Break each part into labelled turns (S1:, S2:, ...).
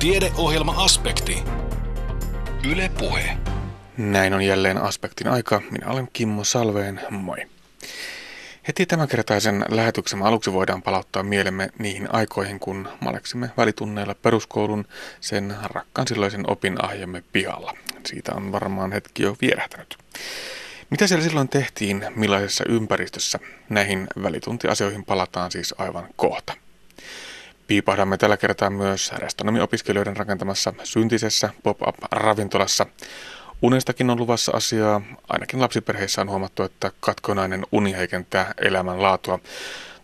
S1: Tiedeohjelma-aspekti. Yle Puhe.
S2: Näin on jälleen aspektin aika. Minä olen Kimmo Salveen. Moi. Heti tämänkertaisen lähetyksen aluksi voidaan palauttaa mielemme niihin aikoihin, kun maleksimme välitunneilla peruskoulun sen rakkaan silloisen opinahjamme pihalla. Siitä on varmaan hetki jo vierähtänyt. Mitä siellä silloin tehtiin, millaisessa ympäristössä? Näihin välituntiasioihin palataan siis aivan kohta. Piipahdamme tällä kertaa myös restonomiopiskelijoiden rakentamassa syntisessä pop-up-ravintolassa. Unestakin on luvassa asiaa. Ainakin lapsiperheissä on huomattu, että katkonainen uni heikentää elämänlaatua.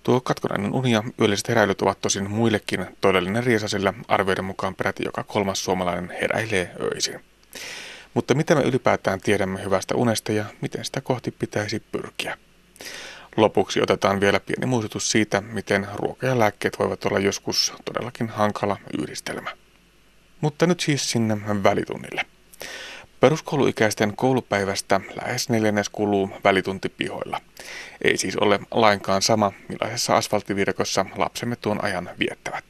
S2: Tuo katkonainen uni ja yölliset heräilyt ovat tosin muillekin todellinen riesa, sillä arvioiden mukaan peräti joka kolmas suomalainen heräilee öisin. Mutta mitä me ylipäätään tiedämme hyvästä unesta ja miten sitä kohti pitäisi pyrkiä? Lopuksi otetaan vielä pieni muistutus siitä, miten ruoka ja lääkkeet voivat olla joskus todellakin hankala yhdistelmä. Mutta nyt siis sinne välitunnille. Peruskouluikäisten koulupäivästä lähes neljännes kuluu välituntipihoilla. Ei siis ole lainkaan sama, millaisessa asfalttivirkossa lapsemme tuon ajan viettävät.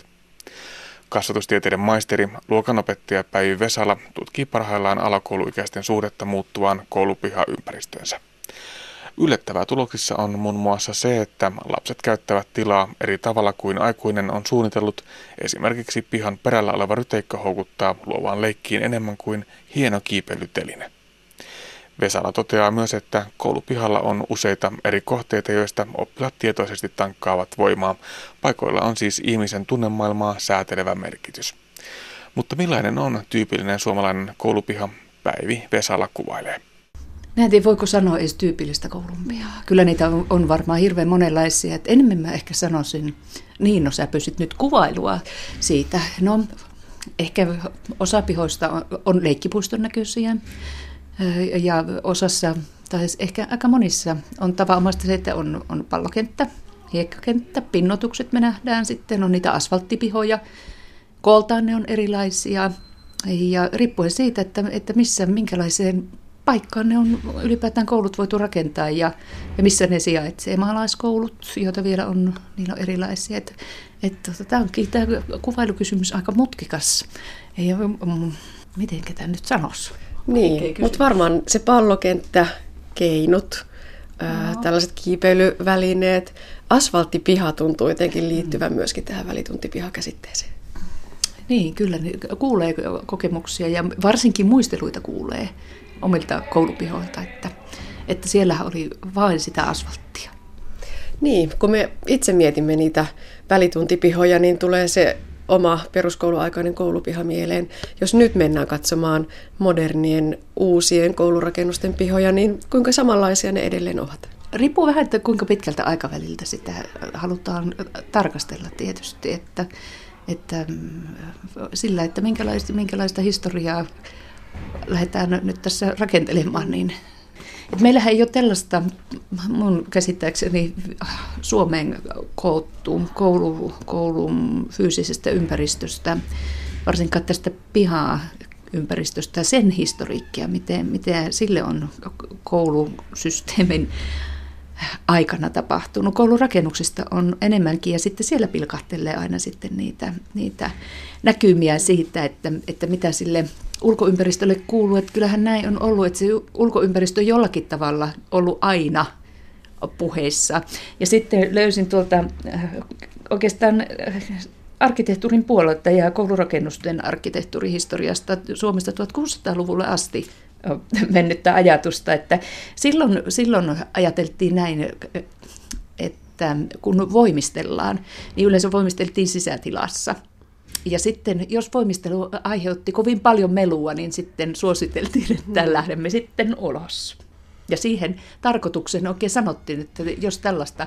S2: Kasvatustieteiden maisteri, luokanopettaja Päivi Vesala tutkii parhaillaan alakouluikäisten suhdetta muuttuvaan koulupihaympäristöönsä. Yllättävää tuloksissa on muun muassa se, että lapset käyttävät tilaa eri tavalla kuin aikuinen on suunnitellut. Esimerkiksi pihan perällä oleva ryteikka houkuttaa luovaan leikkiin enemmän kuin hieno kiipeilyteline. Vesala toteaa myös, että koulupihalla on useita eri kohteita, joista oppilaat tietoisesti tankkaavat voimaa. Paikoilla on siis ihmisen tunnemaailmaa säätelevä merkitys. Mutta millainen on tyypillinen suomalainen koulupiha? Päivi Vesala kuvailee.
S3: En tiedä, voiko sanoa edes tyypillistä kolumbia. Kyllä niitä on, on varmaan hirveän monenlaisia. Et enemmän mä ehkä sanoisin, niin no sä pysyt nyt kuvailua siitä. No ehkä osa pihoista on, on leikkipuiston näköisiä ja osassa, tai ehkä aika monissa, on tavanomaista se, että on, on pallokenttä, hiekkakenttä, pinnotukset me nähdään sitten, on niitä asfalttipihoja, kooltaan ne on erilaisia, ja riippuen siitä, että, että missä, minkälaiseen paikkaan ne on ylipäätään koulut voitu rakentaa ja, ja missä ne sijaitsee. Maalaiskoulut, joita vielä on, niillä on erilaisia. Et, et, tota, tämä onkin tämä kuvailukysymys aika mutkikas. Ja, mm, miten tämä nyt sanoisi?
S4: Niin, mutta varmaan se pallokenttä, keinut, ää, tällaiset kiipeilyvälineet, asfalttipiha tuntuu jotenkin liittyvän mm. myöskin tähän välituntipihakäsitteeseen.
S3: Niin, kyllä kuulee kokemuksia ja varsinkin muisteluita kuulee omilta koulupihoilta, että, että siellä oli vain sitä asfalttia.
S4: Niin, kun me itse mietimme niitä välituntipihoja, niin tulee se oma peruskouluaikainen koulupiha mieleen. Jos nyt mennään katsomaan modernien uusien koulurakennusten pihoja, niin kuinka samanlaisia ne edelleen ovat?
S3: Riippuu vähän, että kuinka pitkältä aikaväliltä sitä halutaan tarkastella tietysti, että, että mm, sillä, että minkälaista, minkälaista historiaa lähdetään nyt tässä rakentelemaan, niin et meillähän ei ole tällaista, mun käsittääkseni Suomeen koottu koulu, koulun fyysisestä ympäristöstä, varsinkaan tästä pihaa ympäristöstä, sen historiikkia, miten, miten sille on koulusysteemin aikana tapahtunut. Koulurakennuksista on enemmänkin ja sitten siellä pilkahtelee aina sitten niitä, niitä näkymiä siitä, että, että mitä sille ulkoympäristölle kuuluu. Että kyllähän näin on ollut, että se ulkoympäristö on jollakin tavalla ollut aina puheissa. Ja sitten löysin tuolta äh, oikeastaan äh, arkkitehtuurin puolelta ja koulurakennusten arkkitehtuurihistoriasta Suomesta 1600-luvulle asti mennyttä ajatusta, että silloin, silloin ajateltiin näin, että kun voimistellaan, niin yleensä voimisteltiin sisätilassa. Ja sitten, jos voimistelu aiheutti kovin paljon melua, niin sitten suositeltiin, että mm. lähdemme sitten ulos. Ja siihen tarkoituksen oikein sanottiin, että jos tällaista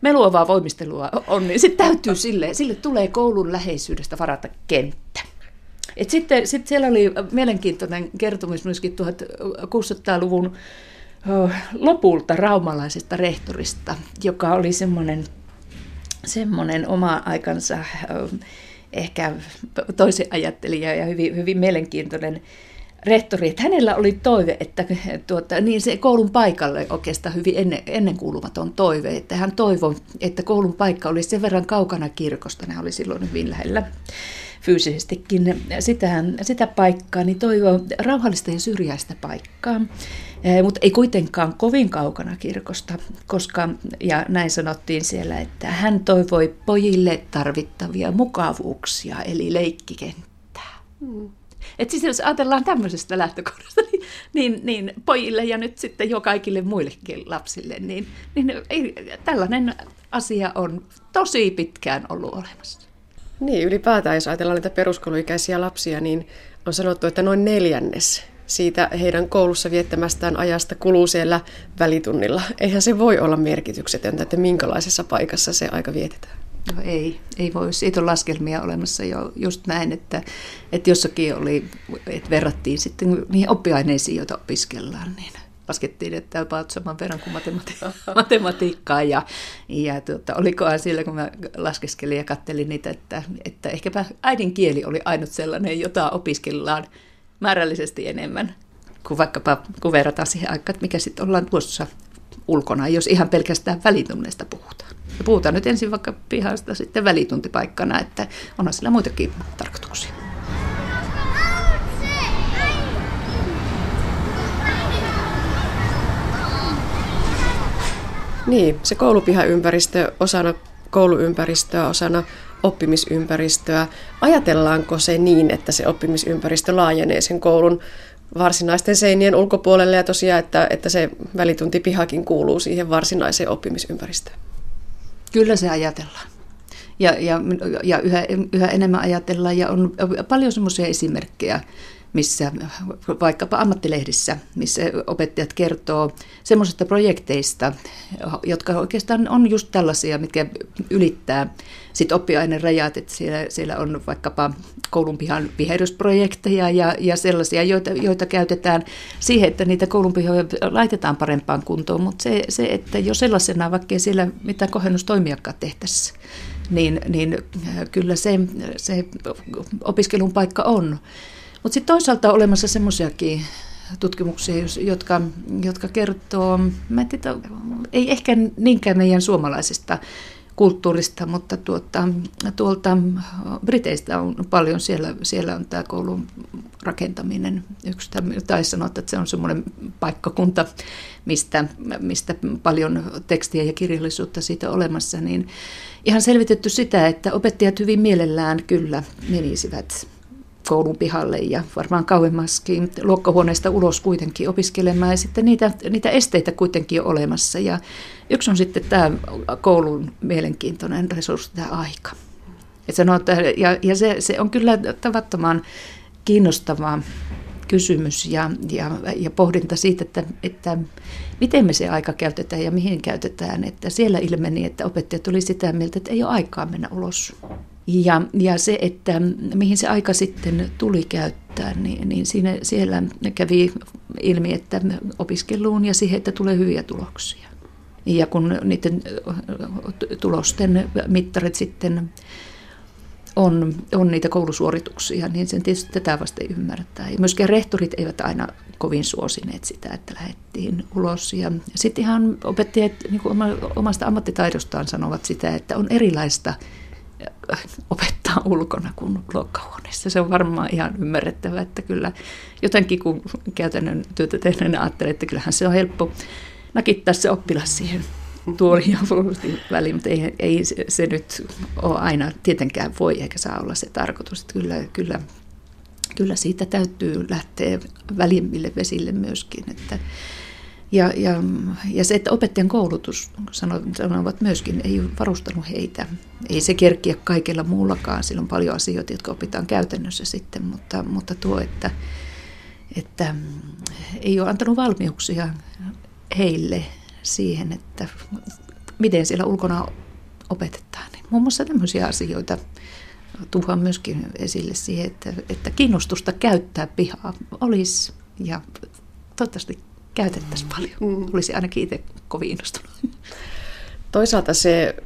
S3: meluavaa voimistelua on, niin sitten täytyy sille, sille tulee koulun läheisyydestä varata kenttä. Et sitten sit siellä oli mielenkiintoinen kertomus myöskin 1600-luvun lopulta raumalaisesta rehtorista, joka oli semmoinen semmoinen oma aikansa ehkä toisen ajattelija ja hyvin, hyvin mielenkiintoinen rehtori, että hänellä oli toive, että tuota, niin se koulun paikalle oikeastaan hyvin ennen, ennenkuulumaton toive, että hän toivoi, että koulun paikka olisi sen verran kaukana kirkosta, ne oli silloin hyvin lähellä fyysisestikin sitä, sitä paikkaa, niin toivoo rauhallista ja syrjäistä paikkaa, mutta ei kuitenkaan kovin kaukana kirkosta, koska, ja näin sanottiin siellä, että hän toivoi pojille tarvittavia mukavuuksia, eli leikkikenttää. Hmm. Et siis jos ajatellaan tämmöisestä lähtökohdasta, niin, niin, niin pojille ja nyt sitten jo kaikille muillekin lapsille, niin, niin ei, tällainen asia on tosi pitkään ollut olemassa.
S4: Niin, ylipäätään jos ajatellaan näitä peruskouluikäisiä lapsia, niin on sanottu, että noin neljännes siitä heidän koulussa viettämästään ajasta kuluu siellä välitunnilla. Eihän se voi olla merkityksetöntä, että minkälaisessa paikassa se aika vietetään.
S3: No ei, ei voi. Siitä on laskelmia olemassa jo just näin, että, että jossakin oli, että verrattiin sitten niihin oppiaineisiin, joita opiskellaan, niin laskettiin, että about saman verran kuin matemati- matematiikkaa. Ja, ja tuota, olikohan sillä, kun mä laskeskelin ja kattelin niitä, että, että ehkäpä äidinkieli oli ainut sellainen, jota opiskellaan määrällisesti enemmän kuin vaikkapa kun verrataan siihen aikaan, että mikä sitten ollaan tuossa ulkona, jos ihan pelkästään välitunneista puhutaan. Ja puhutaan nyt ensin vaikka pihasta sitten välituntipaikkana, että onhan sillä muitakin tarkoituksia.
S4: Niin, se koulupihaympäristö osana kouluympäristöä, osana oppimisympäristöä. Ajatellaanko se niin, että se oppimisympäristö laajenee sen koulun varsinaisten seinien ulkopuolelle ja tosiaan, että, että se välituntipihakin kuuluu siihen varsinaiseen oppimisympäristöön?
S3: Kyllä se ajatellaan. Ja, ja, ja yhä, yhä enemmän ajatellaan ja on paljon semmoisia esimerkkejä, missä vaikkapa ammattilehdissä, missä opettajat kertoo semmoisista projekteista, jotka oikeastaan on just tällaisia, mitkä ylittää sit oppiainerajat, että siellä, siellä on vaikkapa koulun pihan viherysprojekteja ja, ja sellaisia, joita, joita käytetään siihen, että niitä koulun pihoja laitetaan parempaan kuntoon, mutta se, se että jo sellaisena, vaikka siellä mitä kohennustoimiakaan tehtäisiin, niin, niin kyllä se, se opiskelun paikka on. Mutta sitten toisaalta on olemassa semmoisiakin tutkimuksia, jotka, jotka kertoo, mä en tiedä, ei ehkä niinkään meidän suomalaisista kulttuurista, mutta tuota, tuolta Briteistä on paljon, siellä, siellä on tämä koulun rakentaminen yksi, tai sanoa, että se on semmoinen paikkakunta, mistä, mistä paljon tekstiä ja kirjallisuutta siitä olemassa, niin ihan selvitetty sitä, että opettajat hyvin mielellään kyllä menisivät koulun pihalle ja varmaan kauemmaskin luokkahuoneesta ulos kuitenkin opiskelemaan ja sitten niitä, niitä esteitä kuitenkin on olemassa ja yksi on sitten tämä koulun mielenkiintoinen resurssi, tämä aika. Et sanoo, että, ja ja se, se on kyllä tavattoman kiinnostava kysymys ja, ja, ja pohdinta siitä, että, että miten me se aika käytetään ja mihin käytetään. Että siellä ilmeni, että opettajat tuli sitä mieltä, että ei ole aikaa mennä ulos ja, ja se, että mihin se aika sitten tuli käyttää, niin, niin siinä, siellä kävi ilmi, että opiskeluun ja siihen, että tulee hyviä tuloksia. Ja kun niiden tulosten mittarit sitten on, on niitä koulusuorituksia, niin sen tietysti tätä vasta ymmärtää. Ja myöskään rehtorit eivät aina kovin suosineet sitä, että lähdettiin ulos. Ja sitten ihan opettajat niin omasta ammattitaidostaan sanovat sitä, että on erilaista – opettaa ulkona kuin luokkahuoneessa. Se on varmaan ihan ymmärrettävä, että kyllä jotenkin kun käytännön työtä tehneenä ajattelee, että kyllähän se on helppo nakittaa se oppilas siihen tuoliin ja väliin, mutta ei, ei se, se nyt ole aina tietenkään voi eikä saa olla se tarkoitus. Että kyllä, kyllä, kyllä siitä täytyy lähteä välimmille vesille myöskin, että ja, ja, ja se, että opettajan koulutus, sanovat myöskin, ei varustanut heitä. Ei se kerkiä kaikella muullakaan. Sillä on paljon asioita, jotka opitaan käytännössä sitten, mutta, mutta tuo, että, että ei ole antanut valmiuksia heille siihen, että miten siellä ulkona opetetaan. Niin muun muassa tämmöisiä asioita tuhan myöskin esille siihen, että, että kiinnostusta käyttää pihaa olisi ja toivottavasti käytettäisiin paljon. Mm. Olisi ainakin itse kovin innostunut.
S4: Toisaalta se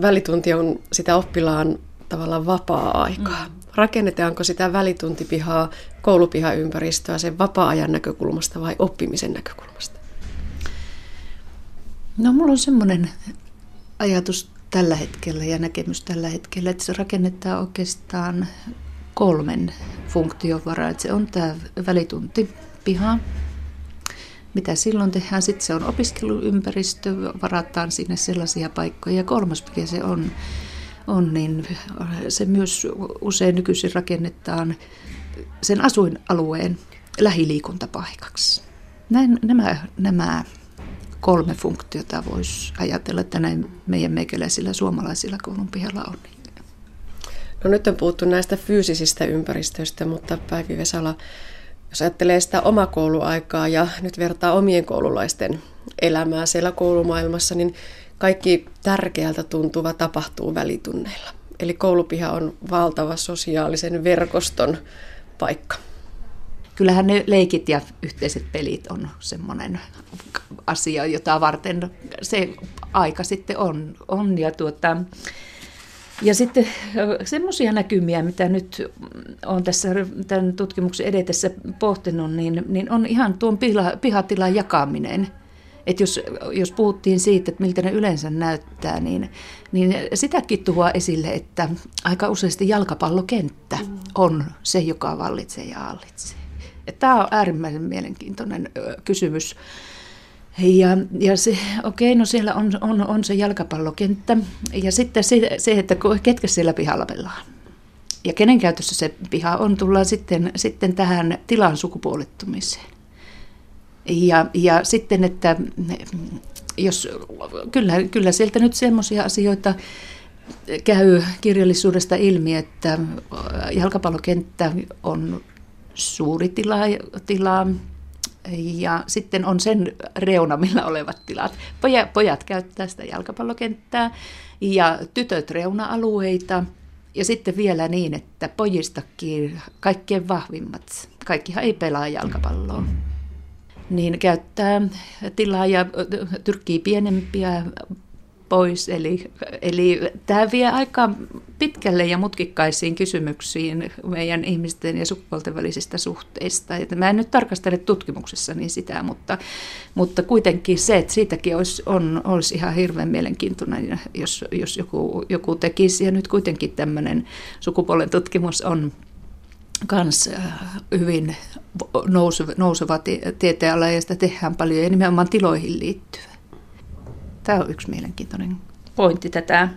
S4: välitunti on sitä oppilaan tavallaan vapaa-aikaa. Mm. Rakennetaanko sitä välituntipihaa, koulupihaympäristöä sen vapaa-ajan näkökulmasta vai oppimisen näkökulmasta?
S3: No mulla on semmoinen ajatus tällä hetkellä ja näkemys tällä hetkellä, että se rakennetaan oikeastaan kolmen funktion varaa. Että se on tämä välituntipiha, mitä silloin tehdään. Sitten se on opiskeluympäristö, varataan sinne sellaisia paikkoja. Ja kolmas, mikä se on, on niin se myös usein nykyisin rakennetaan sen asuinalueen lähiliikuntapaikaksi. Näin, nämä, nämä kolme funktiota voisi ajatella, että näin meidän meikäläisillä suomalaisilla koulun pihalla on.
S4: No nyt on puhuttu näistä fyysisistä ympäristöistä, mutta Päivi Vesala, jos ajattelee sitä omakouluaikaa ja nyt vertaa omien koululaisten elämää siellä koulumaailmassa, niin kaikki tärkeältä tuntuva tapahtuu välitunneilla. Eli koulupiha on valtava sosiaalisen verkoston paikka.
S3: Kyllähän ne leikit ja yhteiset pelit on semmoinen asia, jota varten se aika sitten on. on ja tuota, ja sitten semmoisia näkymiä, mitä nyt on tässä tämän tutkimuksen edetessä pohtinut, niin, niin on ihan tuon piha, pihatilan jakaminen. Että jos, jos puhuttiin siitä, että miltä ne yleensä näyttää, niin, niin sitäkin tuhoa esille, että aika useasti jalkapallokenttä mm. on se, joka vallitsee ja hallitsee. Tämä on äärimmäisen mielenkiintoinen kysymys. Ja, ja se, okei, no siellä on, on, on se jalkapallokenttä ja sitten se, se, että ketkä siellä pihalla pelaa. Ja kenen käytössä se piha on, tullaan sitten, sitten tähän tilan sukupuolittumiseen. Ja, ja sitten, että jos, kyllä, kyllä sieltä nyt semmoisia asioita käy kirjallisuudesta ilmi, että jalkapallokenttä on suuri tila, tila ja sitten on sen reunamilla olevat tilat. Pojat, pojat käyttää sitä jalkapallokenttää ja tytöt reuna-alueita. Ja sitten vielä niin, että pojistakin kaikkein vahvimmat, kaikkihan ei pelaa jalkapalloa, niin käyttää tilaa ja tyrkkii pienempiä pois. Eli, eli tämä vie aika pitkälle ja mutkikkaisiin kysymyksiin meidän ihmisten ja sukupuolten välisistä suhteista. Et mä en nyt tarkastele tutkimuksessani sitä, mutta, mutta kuitenkin se, että siitäkin olisi, on, olisi ihan hirveän mielenkiintoinen, jos, jos joku, joku tekisi. Ja nyt kuitenkin tämmöinen sukupuolen tutkimus on kans äh, hyvin nouseva, nouseva tieteenala ja sitä tehdään paljon ja nimenomaan tiloihin liittyen. Tämä on yksi mielenkiintoinen pointti tätä,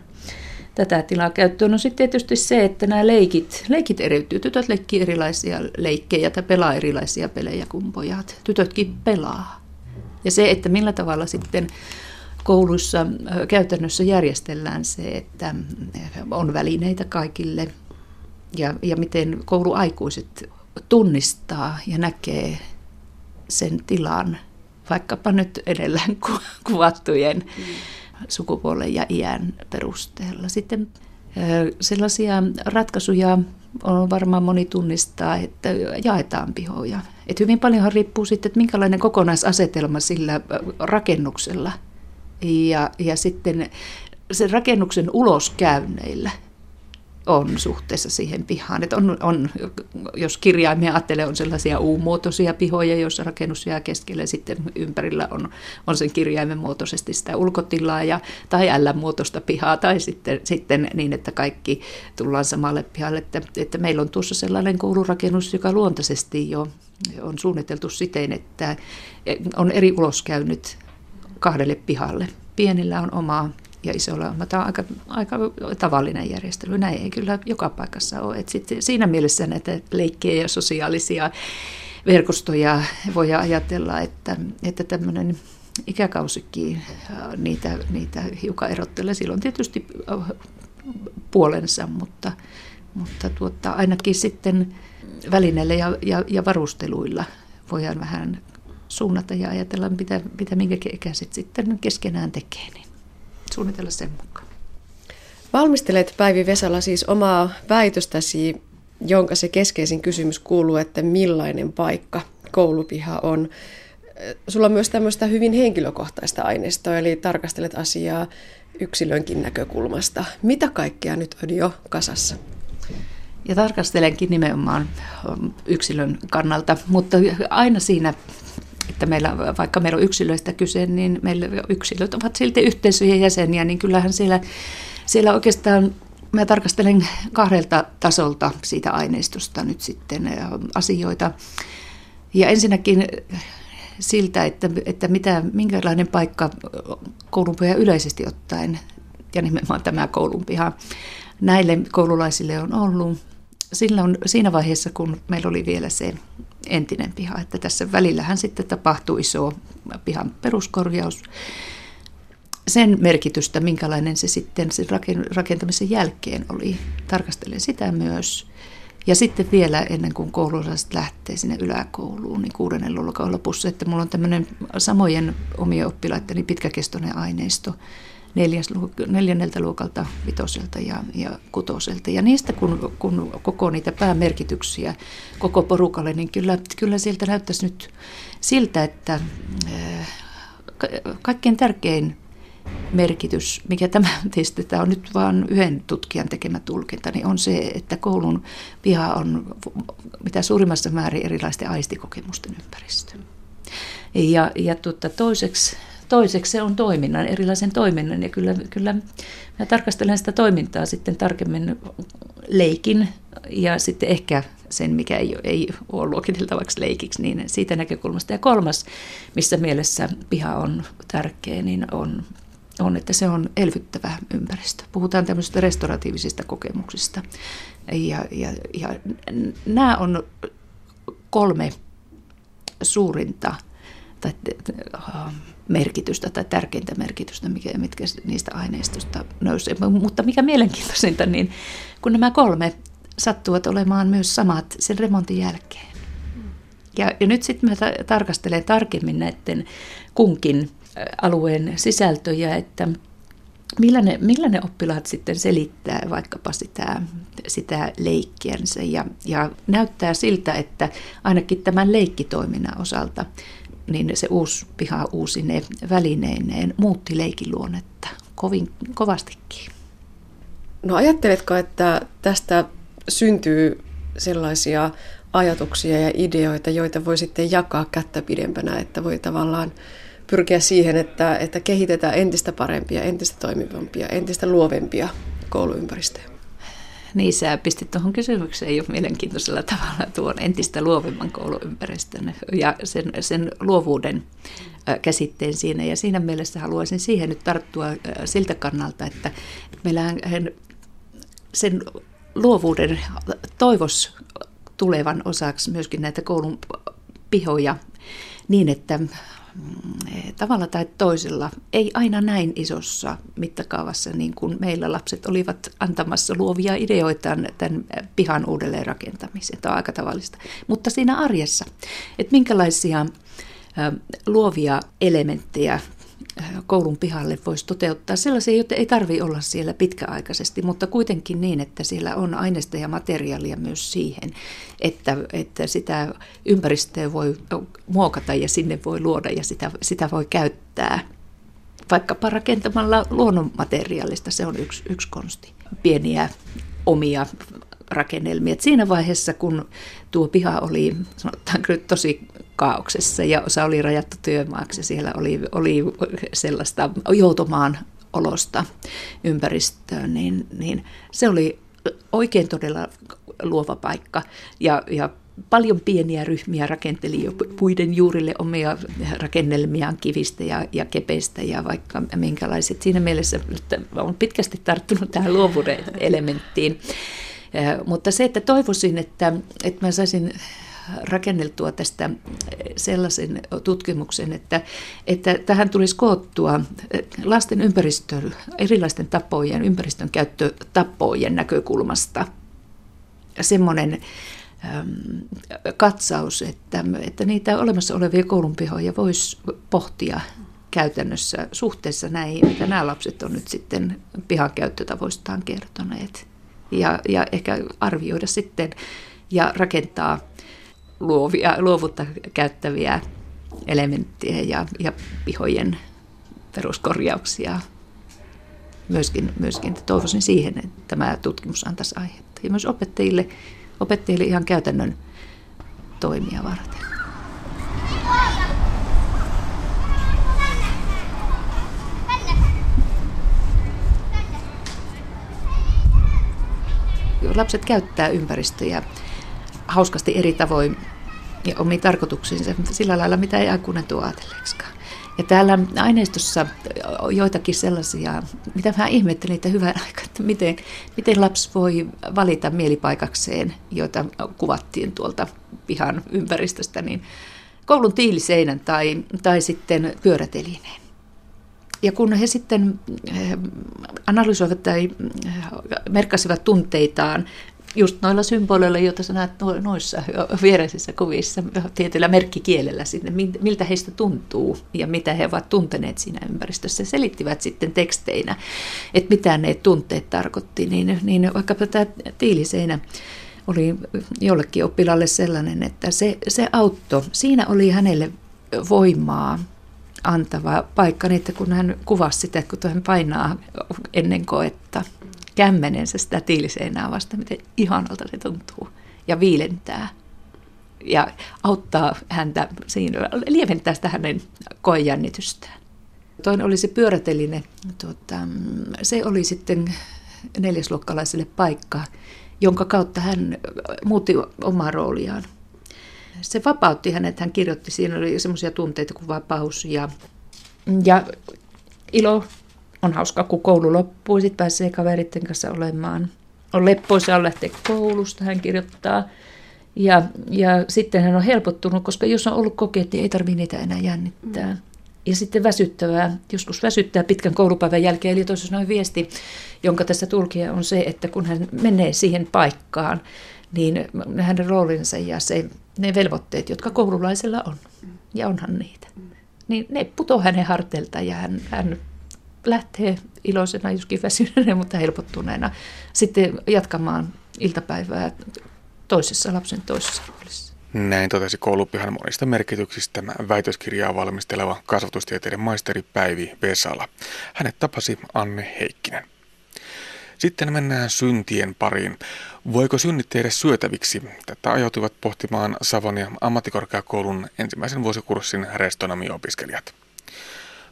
S3: tätä tilaa käyttöön. No sitten tietysti se, että nämä leikit, leikit eriytyy. Tytöt leikkii erilaisia leikkejä tai pelaa erilaisia pelejä kuin pojat. Tytötkin pelaa. Ja se, että millä tavalla sitten kouluissa käytännössä järjestellään se, että on välineitä kaikille ja, ja miten kouluaikuiset tunnistaa ja näkee sen tilan – vaikkapa nyt edellä kuvattujen sukupuolen ja iän perusteella. Sitten sellaisia ratkaisuja on varmaan moni tunnistaa, että jaetaan pihoja. Et hyvin paljonhan riippuu sitten, että minkälainen kokonaisasetelma sillä rakennuksella ja, ja sitten sen rakennuksen uloskäynneillä – on suhteessa siihen pihaan. Että on, on, jos kirjaimia ajattelee, on sellaisia U-muotoisia pihoja, joissa rakennus jää keskelle, sitten ympärillä on, on sen kirjaimen muotoisesti sitä ulkotilaa ja, tai L-muotoista pihaa, tai sitten, sitten niin, että kaikki tullaan samalle pihalle. Että, että meillä on tuossa sellainen koulurakennus, joka luontaisesti jo on suunniteltu siten, että on eri uloskäynyt kahdelle pihalle. Pienillä on oma ja isolla. Tämä on aika, aika tavallinen järjestely. Näin ei kyllä joka paikassa ole. Et sit siinä mielessä näitä leikkejä ja sosiaalisia verkostoja voi ajatella, että, että tämmöinen ikäkausikin niitä, niitä hiukan erottelee. Silloin tietysti puolensa, mutta, mutta tuota, ainakin sitten välineillä ja, ja, ja varusteluilla voidaan vähän suunnata ja ajatella, mitä, mitä minkä ikäiset sitten keskenään tekee. Niin suunnitella sen mukaan.
S4: Valmistelet Päivi Vesala siis omaa väitöstäsi, jonka se keskeisin kysymys kuuluu, että millainen paikka koulupiha on. Sulla on myös tämmöistä hyvin henkilökohtaista aineistoa, eli tarkastelet asiaa yksilönkin näkökulmasta. Mitä kaikkea nyt on jo kasassa?
S3: Ja tarkastelenkin nimenomaan yksilön kannalta, mutta aina siinä että meillä, vaikka meillä on yksilöistä kyse, niin meillä yksilöt ovat silti yhteisöjen jäseniä, niin kyllähän siellä, siellä oikeastaan mä tarkastelen kahdelta tasolta siitä aineistosta nyt sitten asioita. Ja ensinnäkin siltä, että, että mitä, minkälainen paikka koulunpiha yleisesti ottaen, ja nimenomaan tämä koulunpiha, näille koululaisille on ollut. Silloin, siinä vaiheessa, kun meillä oli vielä se entinen piha, että tässä välillähän sitten tapahtui iso pihan peruskorjaus. Sen merkitystä, minkälainen se sitten sen rakentamisen jälkeen oli, tarkastelen sitä myös. Ja sitten vielä ennen kuin koululaiset lähtee sinne yläkouluun, niin kuudennen luokan lopussa, että mulla on tämmöinen samojen omien oppilaitteni pitkäkestoinen aineisto, neljäs, neljänneltä luokalta, vitoselta ja, ja kutoselta. Ja niistä kun, kun koko niitä päämerkityksiä koko porukalle, niin kyllä, kyllä sieltä näyttäisi nyt siltä, että äh, kaikkein tärkein merkitys, mikä tämä tietysti tämä on nyt vain yhden tutkijan tekemä tulkinta, niin on se, että koulun piha on mitä suurimmassa määrin erilaisten aistikokemusten ympäristö. Ja, ja tuota, toiseksi Toiseksi se on toiminnan, erilaisen toiminnan ja kyllä, kyllä mä tarkastelen sitä toimintaa sitten tarkemmin leikin ja sitten ehkä sen, mikä ei, ei ole luokiteltavaksi leikiksi, niin siitä näkökulmasta. Ja kolmas, missä mielessä piha on tärkeä, niin on, on, että se on elvyttävä ympäristö. Puhutaan tämmöisistä restauratiivisista kokemuksista. Ja, ja, ja nämä on kolme suurinta tai merkitystä tai tärkeintä merkitystä, mikä, mitkä niistä aineistosta nousee. Mutta mikä mielenkiintoisinta, niin kun nämä kolme sattuvat olemaan myös samat sen remontin jälkeen. Ja, ja nyt sitten mä tarkastelen tarkemmin näiden kunkin alueen sisältöjä, että millä ne, millä ne oppilaat sitten selittää vaikkapa sitä, sitä leikkiänsä. Ja, ja näyttää siltä, että ainakin tämän leikkitoiminnan osalta niin se uusi piha uusine välineineen muutti leikin luonnetta kovin, kovastikin.
S4: No ajatteletko, että tästä syntyy sellaisia ajatuksia ja ideoita, joita voi sitten jakaa kättä pidempänä, että voi tavallaan pyrkiä siihen, että, että kehitetään entistä parempia, entistä toimivampia, entistä luovempia kouluympäristöjä?
S3: Niin, sä pistit tuohon kysymykseen jo mielenkiintoisella tavalla tuon entistä luovemman kouluympäristön ja sen, sen luovuuden käsitteen siinä. Ja siinä mielessä haluaisin siihen nyt tarttua siltä kannalta, että meillähän sen luovuuden toivos tulevan osaksi myöskin näitä koulun pihoja niin, että tavalla tai toisella, ei aina näin isossa mittakaavassa, niin kuin meillä lapset olivat antamassa luovia ideoita tämän pihan uudelleen rakentamiseen. Tämä on aika tavallista. Mutta siinä arjessa, että minkälaisia luovia elementtejä koulun pihalle voisi toteuttaa. Sellaisia, joita ei tarvitse olla siellä pitkäaikaisesti, mutta kuitenkin niin, että siellä on aineista ja materiaalia myös siihen, että, että sitä ympäristöä voi muokata ja sinne voi luoda ja sitä, sitä voi käyttää. Vaikkapa rakentamalla luonnonmateriaalista, se on yksi, yksi konsti. Pieniä omia rakennelmia. Et siinä vaiheessa, kun tuo piha oli sanotaan tosi kaauksessa ja osa oli rajattu työmaaksi, siellä oli, oli sellaista joutomaan olosta ympäristöön, niin, niin se oli oikein todella luova paikka. Ja, ja paljon pieniä ryhmiä rakenteli jo puiden juurille omia rakennelmiaan kivistä ja, ja kepeistä ja vaikka minkälaiset. Siinä mielessä on pitkästi tarttunut tähän luovuuden elementtiin. Mutta se, että toivoisin, että, että mä saisin rakenneltua tästä sellaisen tutkimuksen, että, että tähän tulisi koottua lasten ympäristön, erilaisten tapojen, ympäristön käyttötapojen näkökulmasta semmoinen katsaus, että, että niitä olemassa olevia koulunpihoja voisi pohtia käytännössä suhteessa näihin, mitä nämä lapset on nyt sitten pihan käyttötavoistaan kertoneet. Ja, ja ehkä arvioida sitten ja rakentaa luovia, luovuutta käyttäviä elementtejä ja, ja pihojen peruskorjauksia. Myöskin, myöskin toivoisin siihen, että tämä tutkimus antaisi aihetta. ja myös opettajille, opettajille ihan käytännön toimia varten. Lapset käyttää ympäristöjä hauskasti eri tavoin ja omiin tarkoituksiinsa sillä lailla, mitä ei aikuinen tuo ajatelleeksikaan. Ja täällä aineistossa joitakin sellaisia, mitä mä ihmettelin, että hyvän aika, että miten, miten lapsi voi valita mielipaikakseen, joita kuvattiin tuolta pihan ympäristöstä, niin koulun tiiliseinän tai, tai sitten pyörätelineen. Ja kun he sitten eh, analysoivat tai eh, merkkasivat tunteitaan just noilla symboleilla, joita sä näet noissa viereisissä kuvissa, tietyllä merkkikielellä sinne, miltä heistä tuntuu ja mitä he ovat tunteneet siinä ympäristössä. Selittivät sitten teksteinä, että mitä ne tunteet tarkoitti, niin, niin vaikka tämä tiiliseinä oli jollekin oppilalle sellainen, että se, se auttoi, siinä oli hänelle voimaa antava paikka, niin että kun hän kuvasi sitä, että kun hän painaa ennen koetta, kämmenensä sitä tiiliseinää vasta, miten ihanalta se tuntuu. Ja viilentää ja auttaa häntä siinä, lieventää sitä hänen koejännitystään. Toinen oli se pyöräteline. Tuota, se oli sitten neljäsluokkalaiselle paikka, jonka kautta hän muutti omaa rooliaan. Se vapautti hänet, hän kirjoitti, siinä oli semmoisia tunteita kuin vapaus ja, ja ilo, on hauska, kun koulu loppuu, sitten pääsee kaveritten kanssa olemaan. On leppoisa on lähteä koulusta, hän kirjoittaa. Ja, ja sitten hän on helpottunut, koska jos on ollut kokeet, niin ei tarvitse niitä enää jännittää. Mm. Ja sitten väsyttävää, joskus väsyttää pitkän koulupäivän jälkeen, eli toisaalta noin viesti, jonka tässä tulkia on se, että kun hän menee siihen paikkaan, niin hänen roolinsa ja se, ne velvoitteet, jotka koululaisella on, ja onhan niitä, niin ne putoaa hänen harteilta ja hän, hän lähtee iloisena, joskin väsyneenä, mutta helpottuneena sitten jatkamaan iltapäivää toisessa lapsen toisessa roolissa.
S2: Näin totesi koulupihan monista merkityksistä väitöskirjaa valmisteleva kasvatustieteiden maisteri Päivi Vesala. Hänet tapasi Anne Heikkinen. Sitten mennään syntien pariin. Voiko synnit tehdä syötäviksi? Tätä ajautuivat pohtimaan Savonia ammattikorkeakoulun ensimmäisen vuosikurssin restonomiopiskelijat.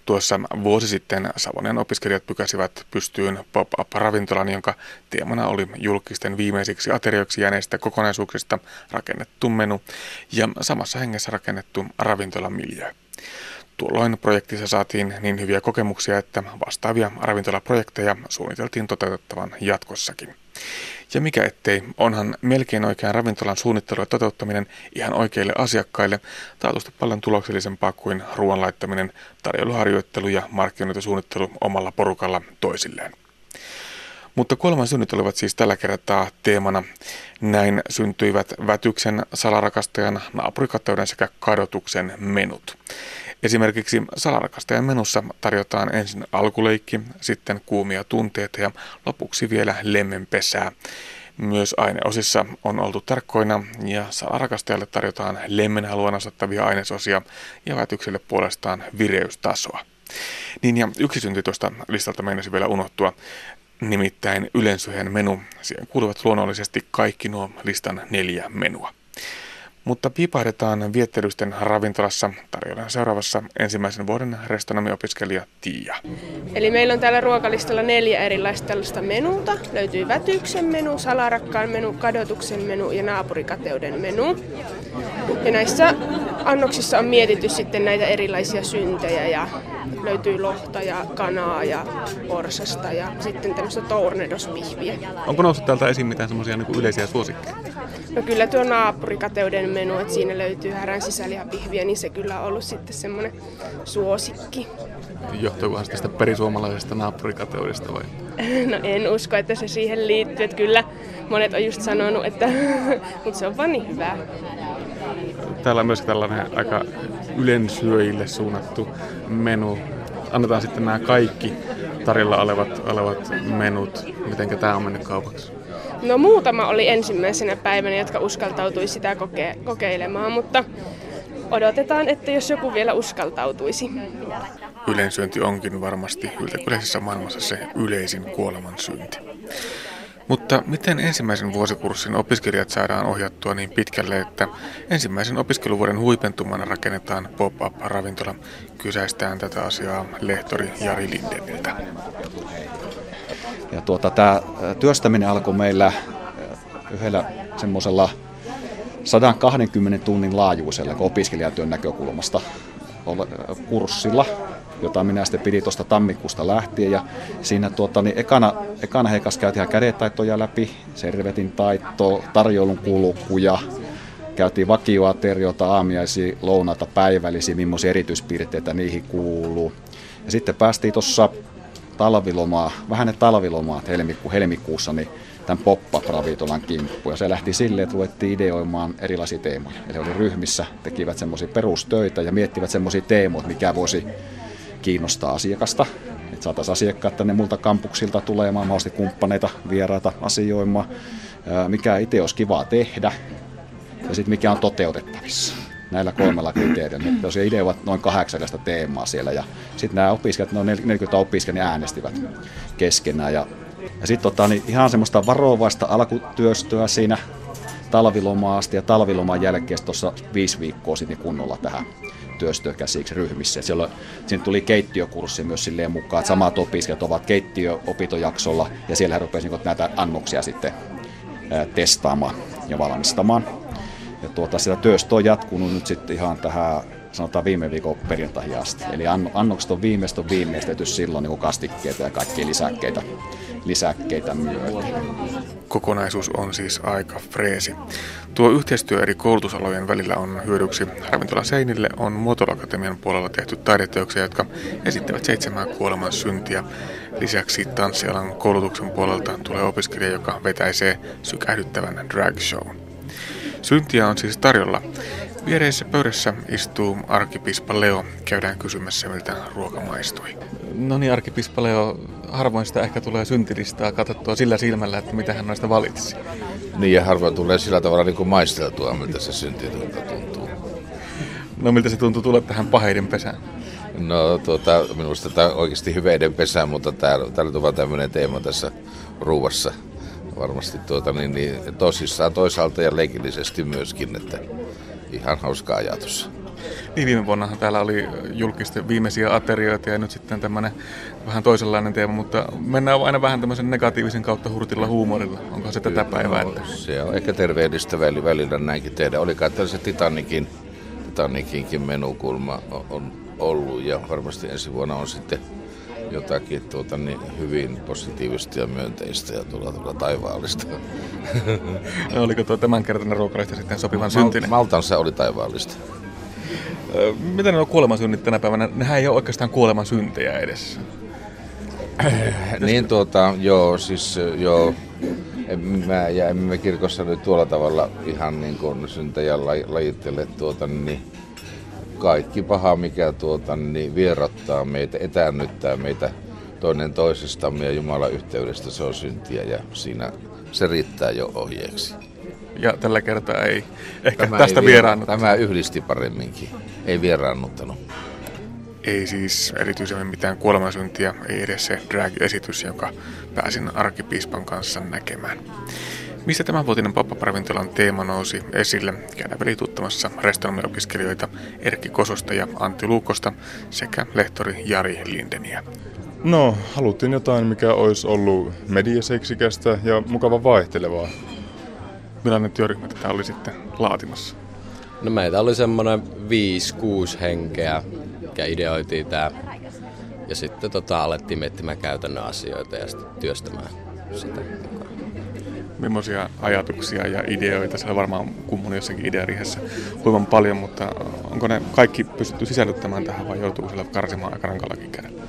S2: Tuossa vuosi sitten Savonian opiskelijat pykäsivät pystyyn pop-up-ravintolan, jonka teemana oli julkisten viimeisiksi aterioiksi jääneistä kokonaisuuksista rakennettu menu ja samassa hengessä rakennettu ravintolamiljö. Tuolloin projektissa saatiin niin hyviä kokemuksia, että vastaavia ravintolaprojekteja suunniteltiin toteutettavan jatkossakin. Ja mikä ettei, onhan melkein oikean ravintolan suunnittelu ja toteuttaminen ihan oikeille asiakkaille taatusti paljon tuloksellisempaa kuin ruoan laittaminen, tarjoiluharjoittelu ja markkinointisuunnittelu omalla porukalla toisilleen. Mutta kuoleman synnit olivat siis tällä kertaa teemana. Näin syntyivät Vätyksen, salarakastajan, naapurikatteuden sekä kadotuksen menut. Esimerkiksi salarakastajan menussa tarjotaan ensin alkuleikki, sitten kuumia tunteita ja lopuksi vielä lemmenpesää. Myös aineosissa on oltu tarkkoina ja salarakastajalle tarjotaan lemmenhaluan osoittavia ainesosia ja vätykselle puolestaan vireystasoa. Niin ja yksi synti tuosta listalta meinasi vielä unohtua, nimittäin ylensyhen menu. Siihen kuuluvat luonnollisesti kaikki nuo listan neljä menua. Mutta piipahdetaan viettelysten ravintolassa tarjolla seuraavassa ensimmäisen vuoden restonomiopiskelija Tiia.
S5: Eli meillä on täällä ruokalistalla neljä erilaista tällaista menuta. Löytyy vätyksen menu, salarakkaan menu, kadotuksen menu ja naapurikateuden menu. Ja näissä annoksissa on mietitty sitten näitä erilaisia syntejä ja löytyy lohta ja kanaa ja porsasta ja sitten tämmöistä tornedospihviä.
S2: Onko noussut täältä esiin mitään semmoisia niin yleisiä suosikkeja?
S5: No kyllä tuo naapurikateuden menu, että siinä löytyy härän sisälihapihviä, niin se kyllä on ollut sitten semmoinen suosikki.
S2: Johtuukohan tästä perisuomalaisesta naapurikateudesta vai?
S5: No en usko, että se siihen liittyy, että kyllä monet on just sanonut, että mutta se on vaan niin hyvää.
S2: Täällä on myös tällainen aika ylensyöjille suunnattu menu. Annetaan sitten nämä kaikki tarjolla olevat, olevat menut. Miten tämä on mennyt kaupaksi?
S5: No muutama oli ensimmäisenä päivänä, jotka uskaltautui sitä koke- kokeilemaan, mutta odotetaan, että jos joku vielä uskaltautuisi.
S2: Yleensyönti onkin varmasti yltäkyläisessä maailmassa se yleisin kuoleman synti. Mutta miten ensimmäisen vuosikurssin opiskelijat saadaan ohjattua niin pitkälle, että ensimmäisen opiskeluvuoden huipentumana rakennetaan pop-up-ravintola? Kysäistään tätä asiaa lehtori Jari Lindeniltä.
S6: Ja tuota, tämä työstäminen alkoi meillä yhdellä semmoisella 120 tunnin laajuisella opiskelijatyön näkökulmasta kurssilla, jota minä sitten pidin tuosta tammikuusta lähtien. Ja siinä tuota, niin ekana, ekana heikas käytiin kädetaitoja läpi, servetin taitto, tarjoulun kulkuja, käytiin vakioateriota, aamiaisia, lounaita, päivällisiä, millaisia erityispiirteitä niihin kuuluu. Ja sitten päästiin tuossa talvilomaa, vähän ne talvilomaat helmiku, helmikuussa, niin tämän pop-up-ravitolan kimppu. Ja se lähti silleen, että ruvettiin ideoimaan erilaisia teemoja. Eli oli ryhmissä, tekivät semmoisia perustöitä ja miettivät semmoisia teemoja, mikä voisi kiinnostaa asiakasta. Että saataisiin asiakkaat tänne multa kampuksilta tulemaan, mahdollisesti kumppaneita, vieraita asioimaan. Mikä itse olisi kivaa tehdä ja sitten mikä on toteutettavissa näillä kolmella kriteerillä. Ne tosiaan ideoivat noin 80 teemaa siellä ja sitten nämä opiskelijat, noin 40 opiskelijat äänestivät keskenään ja ja sitten tota, niin ihan semmoista varovaista alkutyöstöä siinä talvilomaa asti ja talviloman jälkeen tuossa viisi viikkoa sitten kunnolla tähän työstökäsiksi ryhmissä. Siellä, siinä tuli keittiökurssi myös silleen mukaan, että samat opiskelijat ovat keittiöopintojaksolla ja siellä he rupesivat niin näitä annoksia sitten testaamaan ja valmistamaan. Ja tuota, sitä työstä on jatkunut nyt sitten ihan tähän sanotaan viime viikon perjantaihin asti. Eli annokset on viimeistä on viimeistetty silloin niin kastikkeita ja kaikkia lisäkkeitä, lisäkkeitä myöten.
S2: Kokonaisuus on siis aika freesi. Tuo yhteistyö eri koulutusalojen välillä on hyödyksi. Ravintola Seinille on Muotoilakatemian puolella tehty taideteoksia, jotka esittävät seitsemää kuoleman syntiä. Lisäksi tanssialan koulutuksen puolelta tulee opiskelija, joka vetäisee sykähdyttävän drag show. Syntiä on siis tarjolla. Viereisessä pöydässä istuu arkipispa Leo. Käydään kysymässä, miltä ruoka maistui. No niin, arkipispa Leo, harvoin sitä ehkä tulee syntilistaa katsottua sillä silmällä, että mitä hän noista valitsi.
S7: Niin, ja harvoin tulee sillä tavalla niin kuin maisteltua, miltä se synti tuntuu.
S2: No miltä se tuntuu tulla tähän paheiden pesään?
S7: No tuota, minusta tämä on oikeasti hyveiden pesä, mutta täällä, täällä on tämmöinen teema tässä ruuvassa varmasti tuota, niin, niin, tosissaan toisaalta ja leikillisesti myöskin, että ihan hauska ajatus.
S2: Niin viime vuonnahan täällä oli julkisten viimeisiä aterioita ja nyt sitten tämmöinen vähän toisenlainen teema, mutta mennään aina vähän tämmöisen negatiivisen kautta hurtilla huumorilla. Onko se tätä päivää?
S7: No, se on ehkä terveellistä välillä näinkin tehdä. Oli kai se Titanikin, Titanikinkin menukulma on ollut ja varmasti ensi vuonna on sitten jotakin tuota, niin hyvin positiivista ja myönteistä ja tulla, tulla taivaallista.
S2: No, oliko tuo tämänkertainen ruokalista sitten sopivan syntinen?
S7: Maltansa oli taivaallista.
S2: Miten ne on kuolemansynnit tänä päivänä? Nehän ei ole oikeastaan kuolemansyntejä edessä.
S7: niin tuota, joo, siis joo, en mä ja emme me kirkossa nyt tuolla tavalla ihan niin kuin syntejä lajittele tuota, niin kaikki paha, mikä tuota, niin vierottaa meitä, etäännyttää meitä toinen toisestamme ja Jumalan yhteydestä, se on syntiä ja siinä se riittää jo ohjeeksi.
S2: Ja tällä kertaa ei ehkä tämä tästä vieraannut.
S7: Tämä yhdisti paremminkin, ei vieraannuttanut.
S2: Ei siis erityisemmin mitään kuolemansyntiä, ei edes se drag-esitys, jonka pääsin arkipiispan kanssa näkemään. Mistä tämänvuotinen Pappa-ravintolan teema nousi esille? Käydään välituttamassa opiskelijoita Erkki Kososta ja Antti Luukosta sekä lehtori Jari Lindeniä.
S8: No, haluttiin jotain, mikä olisi ollut mediaseksikästä ja mukava vaihtelevaa.
S2: Millainen työryhmä tätä oli sitten laatimassa?
S9: No meitä oli semmoinen 5-6 henkeä, mikä ideoitiin tämä. Ja sitten tota, alettiin miettimään käytännön asioita ja sitten työstämään sitä
S2: millaisia ajatuksia ja ideoita. Siellä varmaan kummun jossakin idearihessä huiman paljon, mutta onko ne kaikki pystytty sisällyttämään tähän vai joutuu siellä karsimaan aika rankallakin kädellä?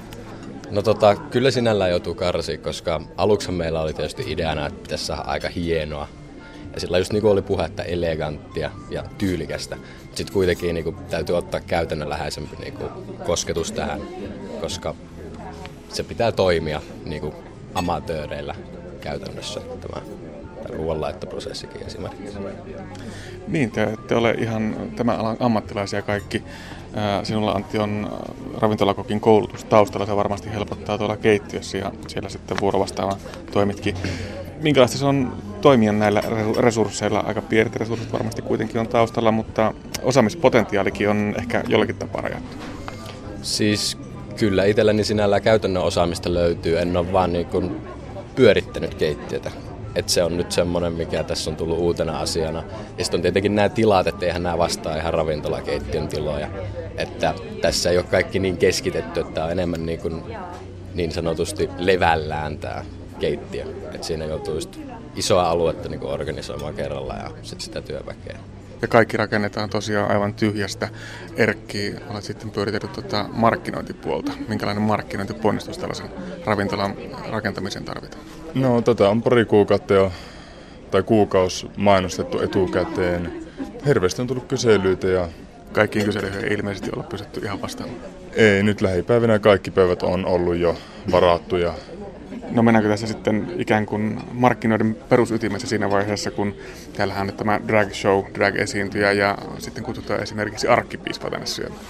S9: No tota, kyllä sinällään joutuu karsi, koska aluksi meillä oli tietysti ideana, että pitäisi saada aika hienoa. Ja sillä just niin kuin oli puhetta eleganttia ja tyylikästä. Sitten kuitenkin niin kuin, täytyy ottaa käytännönläheisempi niin kuin, kosketus tähän, koska se pitää toimia niin kuin, amatööreillä käytännössä tämä ruoanlaittoprosessikin esimerkiksi.
S2: Niin, te ette ole ihan tämän alan ammattilaisia kaikki. Sinulla Antti on ravintolakokin koulutus taustalla, se varmasti helpottaa tuolla keittiössä ja siellä sitten vuorovastaava toimitkin.
S10: minkälaista se on toimia näillä resursseilla? Aika pienet resurssit varmasti kuitenkin on taustalla, mutta osaamispotentiaalikin on ehkä jollakin tapaa rajattu.
S9: Siis kyllä itselläni sinällä käytännön osaamista löytyy. En ole vaan niin kuin pyörittänyt keittiötä. Et se on nyt semmoinen, mikä tässä on tullut uutena asiana. Ja sitten on tietenkin nämä tilat, että eihän nämä vastaa ihan ravintolakeittiön tiloja. Että tässä ei ole kaikki niin keskitetty, että on enemmän niin, kuin, niin sanotusti levällään tämä keittiö. Että siinä joutuu just isoa aluetta niin kuin organisoimaan kerralla ja sitten sitä työväkeä.
S10: Ja kaikki rakennetaan tosiaan aivan tyhjästä. Erkki, olet sitten pyöritellyt tuota markkinointipuolta. Minkälainen markkinointiponnistus tällaisen ravintolan rakentamiseen tarvitaan?
S8: No tätä on pari kuukautta jo, tai kuukaus mainostettu etukäteen. Hirveästi on tullut kyselyitä ja...
S10: Kaikkiin kyselyihin ei ilmeisesti olla pysytty ihan vastaan.
S8: Ei, nyt lähipäivinä kaikki päivät on ollut jo varattuja
S10: No mennäänkö tässä sitten ikään kuin markkinoiden perusytimessä siinä vaiheessa, kun täällähän on nyt tämä drag show, drag-esiintyjä ja sitten kutsutaan esimerkiksi arkkipiispa tänne syömään.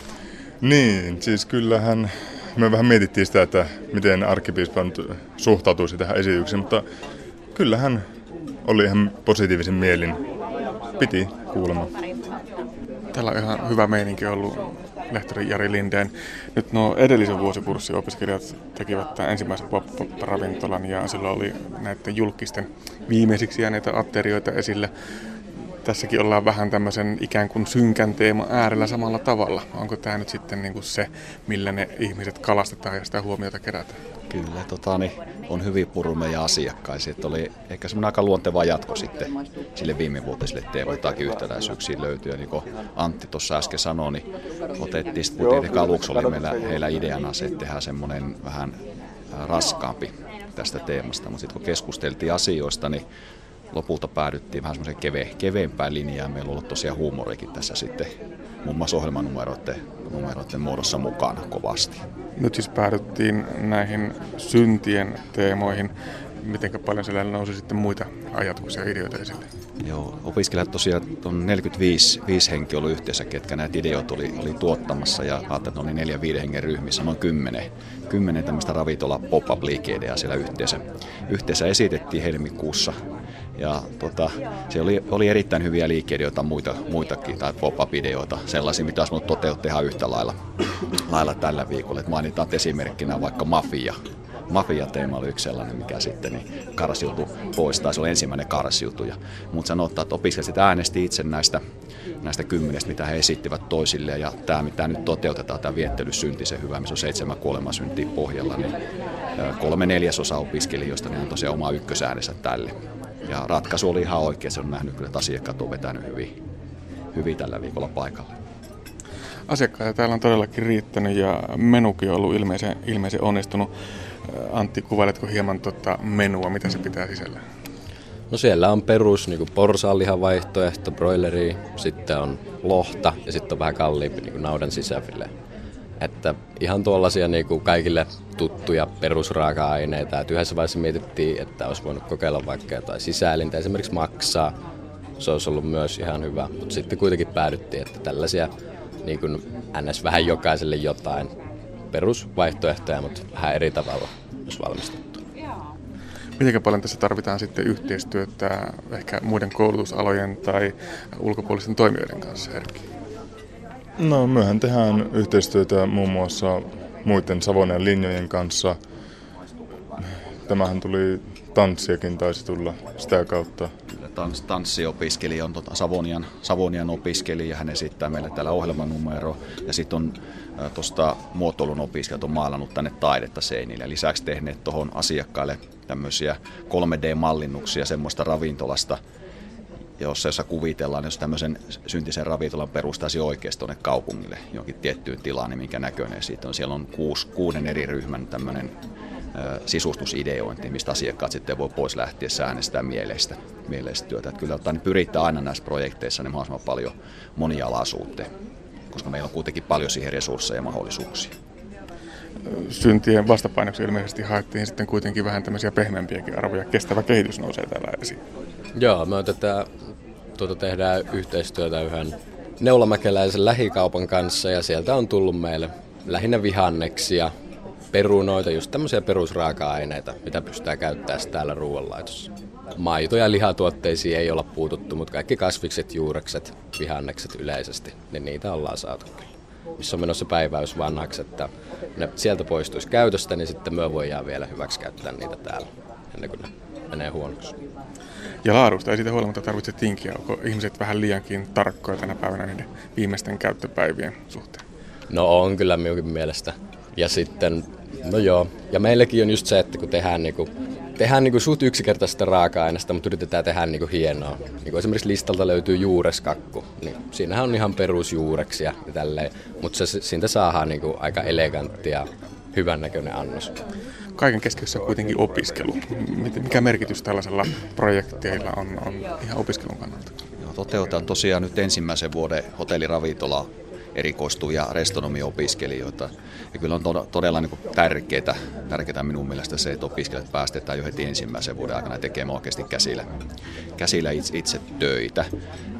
S8: Niin, siis kyllähän me vähän mietittiin sitä, että miten arkkipiispa suhtautuisi tähän esitykseen, mutta kyllähän oli ihan positiivisen mielin. Piti kuulemma.
S10: Täällä on ihan hyvä meininki ollut lehtori Jari Lindeen. Nyt nuo edellisen vuosikurssin opiskelijat tekivät tämän ensimmäisen pop-ravintolan ja silloin oli näiden julkisten viimeisiksi jääneitä atterioita esille. Tässäkin ollaan vähän tämmöisen ikään kuin synkän teema äärellä samalla tavalla. Onko tämä nyt sitten niin kuin se, millä ne ihmiset kalastetaan ja sitä huomiota kerätään?
S6: Kyllä, tota, niin on hyvin puru meidän asiakkaisiin. Että oli ehkä semmoinen aika luonteva jatko sitten sille viimevuotiselle teemalle. Jotakin yhtäläisyyksiä löytyy. Ja niin kuin Antti tuossa äsken sanoi, niin otettiin sitten, mutta aluksi oli meillä heillä ideana se, että tehdään semmoinen vähän raskaampi tästä teemasta. Mutta sitten kun keskusteltiin asioista, niin lopulta päädyttiin vähän semmoiseen keve, keveempään linjaan. Meillä on ollut tosiaan huumorikin tässä sitten muun muassa ohjelmanumeroiden numeroiden muodossa mukana kovasti.
S10: Nyt siis päädyttiin näihin syntien teemoihin. Miten paljon siellä nousi sitten muita ajatuksia ja ideoita esille?
S6: Joo, opiskelijat tosiaan on 45 5 henki ollut yhteensä, ketkä näitä ideoita oli, oli tuottamassa ja ajattelin, että oli neljä viiden hengen ryhmissä, noin kymmenen, kymmenen tämmöistä ravintola pop-up siellä yhteensä, yhteensä esitettiin helmikuussa ja tota, se oli, oli erittäin hyviä liikeideoita, muita, muitakin, tai pop-up-ideoita, sellaisia, mitä olisi toteuttaa ihan yhtä lailla, lailla tällä viikolla. Et mainitaan esimerkkinä vaikka Mafia. Mafia-teema oli yksi sellainen, mikä sitten niin karsiutui pois, tai se oli ensimmäinen karsiutuja. Mutta sanottaa, että opiskelijat äänesti itse näistä, näistä kymmenestä, mitä he esittivät toisille, ja tämä, mitä nyt toteutetaan, tämä viettely se hyvä, missä on seitsemän kuolemasyntiä pohjalla, niin kolme neljäsosa opiskelijoista niin on tosiaan oma ykkösäänensä tälle. Ja ratkaisu oli ihan oikea, se on nähnyt kyllä, että asiakkaat on vetänyt hyvin, hyvin tällä viikolla paikalle.
S10: Asiakkaita täällä on todellakin riittänyt ja menukin on ollut ilmeisen, ilmeisen onnistunut. Antti, kuvailetko hieman tuota menua, mitä se pitää sisällä?
S9: No siellä on perus niin porsaanlihan vaihtoehto, broileri, sitten on lohta ja sitten on vähän kalliimpi niin naudan sisäfille. Että ihan tuollaisia niin kuin kaikille tuttuja perusraaka-aineita. Et yhdessä vaiheessa mietittiin, että olisi voinut kokeilla vaikka jotain sisäelintä, esimerkiksi maksaa. Se olisi ollut myös ihan hyvä, mutta sitten kuitenkin päädyttiin, että tällaisia niin kuin ns. vähän jokaiselle jotain perusvaihtoehtoja, mutta vähän eri tavalla myös valmistettu.
S10: Miten paljon tässä tarvitaan sitten yhteistyötä ehkä muiden koulutusalojen tai ulkopuolisten toimijoiden kanssa, Erkki?
S8: No, myöhän tehdään yhteistyötä muun muassa muiden Savonian linjojen kanssa. Tämähän tuli tanssiakin taisi tulla sitä kautta.
S6: Kyllä, tans, tanssiopiskelija on tota Savonian, Savonian opiskelija, hän esittää meille täällä ohjelmanumero. Ja sitten on tuosta muotoilun opiskelijat on maalannut tänne taidetta seinille. Lisäksi tehneet tuohon asiakkaille tämmöisiä 3D-mallinnuksia semmoista ravintolasta, jossa, jossa kuvitellaan, jos tämmöisen syntisen ravintolan perustaisi oikeasti tuonne kaupungille jonkin tiettyyn tilaan, niin minkä näköinen siitä on. Siellä on kuusi, kuuden eri ryhmän tämmöinen sisustusideointi, mistä asiakkaat sitten voi pois lähteä äänestää mieleistä, mieleistä työtä. Että kyllä niin pyritään aina näissä projekteissa niin mahdollisimman paljon monialaisuutta, koska meillä on kuitenkin paljon siihen resursseja ja mahdollisuuksia.
S10: Syntien vastapainoksi ilmeisesti haettiin sitten kuitenkin vähän tämmöisiä pehmeämpiäkin arvoja. Kestävä kehitys nousee täällä esiin.
S9: Joo, me tätä tuota, tehdään yhteistyötä yhden neulamäkeläisen lähikaupan kanssa ja sieltä on tullut meille lähinnä vihanneksia, perunoita, just tämmöisiä perusraaka-aineita, mitä pystytään käyttämään täällä ruoanlaitossa. maito- ja lihatuotteisiin ei olla puututtu, mutta kaikki kasvikset, juurekset, vihannekset yleisesti, niin niitä ollaan saatu kyllä. Missä on menossa päiväys vanhaksi, että ne sieltä poistuisi käytöstä, niin sitten me voidaan vielä hyväksi käyttää niitä täällä ennen kuin ne menee huonoksi.
S2: Ja laadusta ei siitä huolimatta tarvitse tinkiä. Onko ihmiset vähän liiankin tarkkoja tänä päivänä niiden viimeisten käyttöpäivien suhteen?
S9: No on kyllä minunkin mielestä. Ja sitten, no joo, ja meilläkin on just se, että kun tehdään niinku, tehdään niinku suht yksinkertaista raaka-aineesta, mutta yritetään tehdä niinku hienoa. Niinku esimerkiksi listalta löytyy juureskakku, niin siinähän on ihan perusjuureksia ja tälleen, mutta se, siitä saadaan niinku aika eleganttia, hyvännäköinen annos.
S2: Kaiken keskiössä on kuitenkin opiskelu. Mikä merkitys tällaisella projekteilla on, on ihan opiskelun kannalta?
S6: Joo, toteutetaan tosiaan nyt ensimmäisen vuoden hotelliravintola erikoistuvia restonomiopiskelijoita. Ja kyllä on todella niin tärkeää, tärkeää minun mielestä se, että opiskelijat päästetään jo heti ensimmäisen vuoden aikana tekemään oikeasti käsillä, käsillä itse, itse töitä.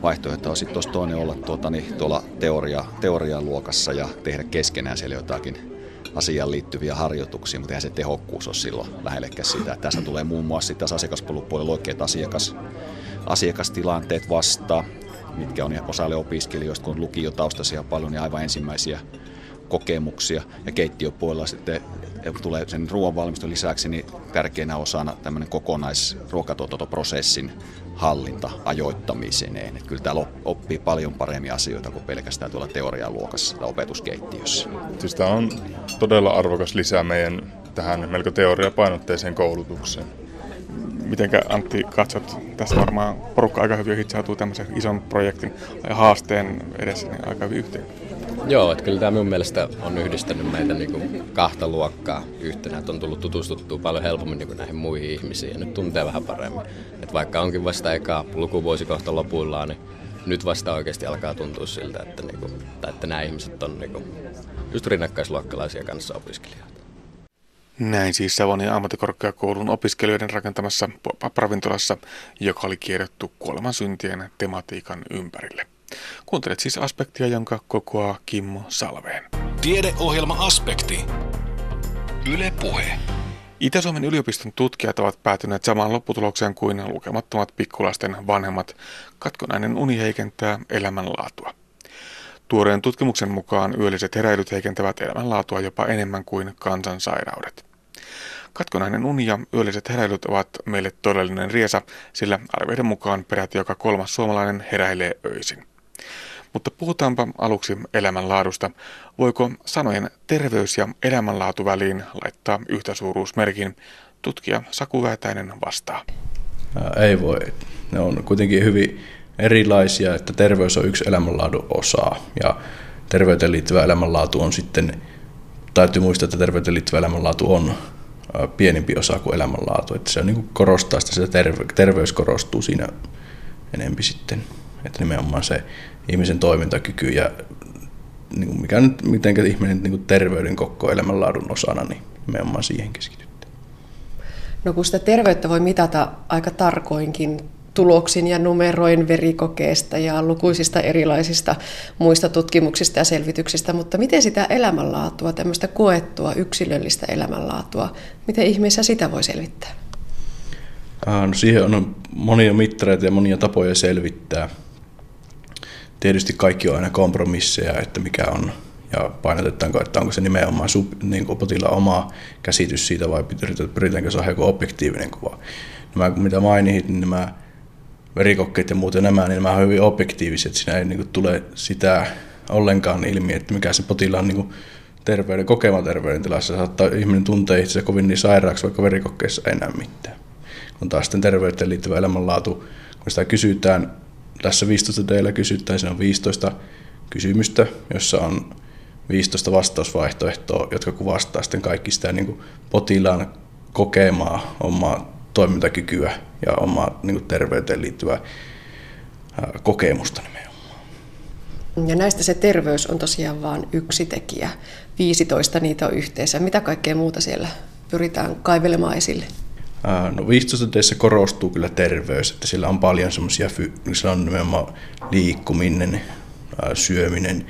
S6: Vaihtoehto on sitten toinen olla tuota, niin, tuolla teoria, teorian luokassa ja tehdä keskenään siellä jotakin asiaan liittyviä harjoituksia, mutta eihän se tehokkuus ole silloin lähellekään sitä. Tässä tulee muun muassa sitten asiakaspalvelupuolella oikeat asiakas, asiakastilanteet vastaan, mitkä on osalle opiskelijoista, kun on lukiotaustaisia paljon, niin aivan ensimmäisiä kokemuksia. Ja keittiöpuolella sitten tulee sen ruoanvalmiston lisäksi niin tärkeänä osana tämmöinen kokonaisruokatuotantoprosessin hallinta ajoittamiseneen. Että kyllä täällä oppii paljon paremmin asioita kuin pelkästään tuolla teorialuokassa tai opetuskeittiössä.
S8: Siis tämä on todella arvokas lisää meidän tähän melko teoriapainotteiseen koulutukseen.
S2: Mitenkä Antti katsot, tässä varmaan porukka aika hyvin hitsautuu tämmöisen ison projektin ja haasteen edessä niin aika hyvin yhteen.
S9: Joo, että kyllä tämä minun mielestä on yhdistänyt meitä niin kuin kahta luokkaa yhtenä, että on tullut tutustuttua paljon helpommin niin kuin näihin muihin ihmisiin ja nyt tuntee vähän paremmin. Että vaikka onkin vasta eka lukuvuosi kohta lopuillaan, niin nyt vasta oikeasti alkaa tuntua siltä, että, niin kuin, tai että nämä ihmiset on niin kuin, just rinnakkaisluokkalaisia kanssa opiskelijoita.
S2: Näin siis Savonin ammattikorkeakoulun opiskelijoiden rakentamassa ravintolassa, joka oli kierretty kuolemansyntien tematiikan ympärille. Kuuntelet siis aspektia, jonka kokoaa Kimmo Salveen.
S1: Tiedeohjelma Aspekti. Yle Puhe.
S2: Itä-Suomen yliopiston tutkijat ovat päätyneet samaan lopputulokseen kuin lukemattomat pikkulasten vanhemmat. Katkonainen uni heikentää elämänlaatua. Tuoreen tutkimuksen mukaan yölliset heräilyt heikentävät elämänlaatua jopa enemmän kuin kansansairaudet. Katkonainen uni ja yölliset heräilyt ovat meille todellinen riesa, sillä arvioiden mukaan peräti joka kolmas suomalainen heräilee öisin. Mutta puhutaanpa aluksi elämänlaadusta. Voiko sanojen terveys ja elämänlaatu väliin laittaa yhtäsuuruusmerkin? Tutkija Saku Väätäinen vastaa.
S11: Ei voi. Ne on kuitenkin hyvin erilaisia, että terveys on yksi elämänlaadun osa ja terveyteen liittyvä elämänlaatu on sitten, täytyy muistaa, että terveyteen liittyvä elämänlaatu on pienempi osa kuin elämänlaatu. Että se on niin korostaa sitä, että terveys korostuu siinä enempi sitten. Että nimenomaan se ihmisen toimintakyky ja niin kuin mikä nyt, miten ihminen niin kuin terveyden koko elämänlaadun osana, niin nimenomaan siihen keskitytään.
S4: No kun sitä terveyttä voi mitata aika tarkoinkin tuloksin ja numeroin verikokeesta ja lukuisista erilaisista muista tutkimuksista ja selvityksistä, mutta miten sitä elämänlaatua, tämmöistä koettua yksilöllistä elämänlaatua, miten ihmeessä sitä voi selvittää?
S11: No siihen on monia mittareita ja monia tapoja selvittää tietysti kaikki on aina kompromisseja, että mikä on ja painotetaanko, että onko se nimenomaan sub, niin kuin potilaan oma käsitys siitä vai pyritäänkö saada joku objektiivinen kuva. Nämä, mitä mainit, niin nämä verikokkeet ja muuten nämä, niin nämä on hyvin objektiiviset. Siinä ei niin kuin, tule sitä ollenkaan ilmi, että mikä se potilaan niin kuin, terveyden, kokema terveydentilassa. Saattaa ihminen tuntee itse kovin niin sairaaksi, vaikka verikokkeessa ei näe mitään. Kun taas sitten terveyteen liittyvä elämänlaatu, kun sitä kysytään tässä 15 teillä kysyttäisiin on 15 kysymystä, jossa on 15 vastausvaihtoehtoa, jotka kuvastaa sitten kaikki sitä niin kuin potilaan kokemaa omaa toimintakykyä ja omaa niin kuin terveyteen liittyvää kokemusta nimenomaan.
S4: Ja näistä se terveys on tosiaan vain yksi tekijä. 15 niitä on yhteensä. Mitä kaikkea muuta siellä pyritään kaivelemaan esille?
S11: No 15 teissä korostuu kyllä terveys, että sillä on paljon semmoisia, sillä on nimenomaan liikkuminen, syöminen,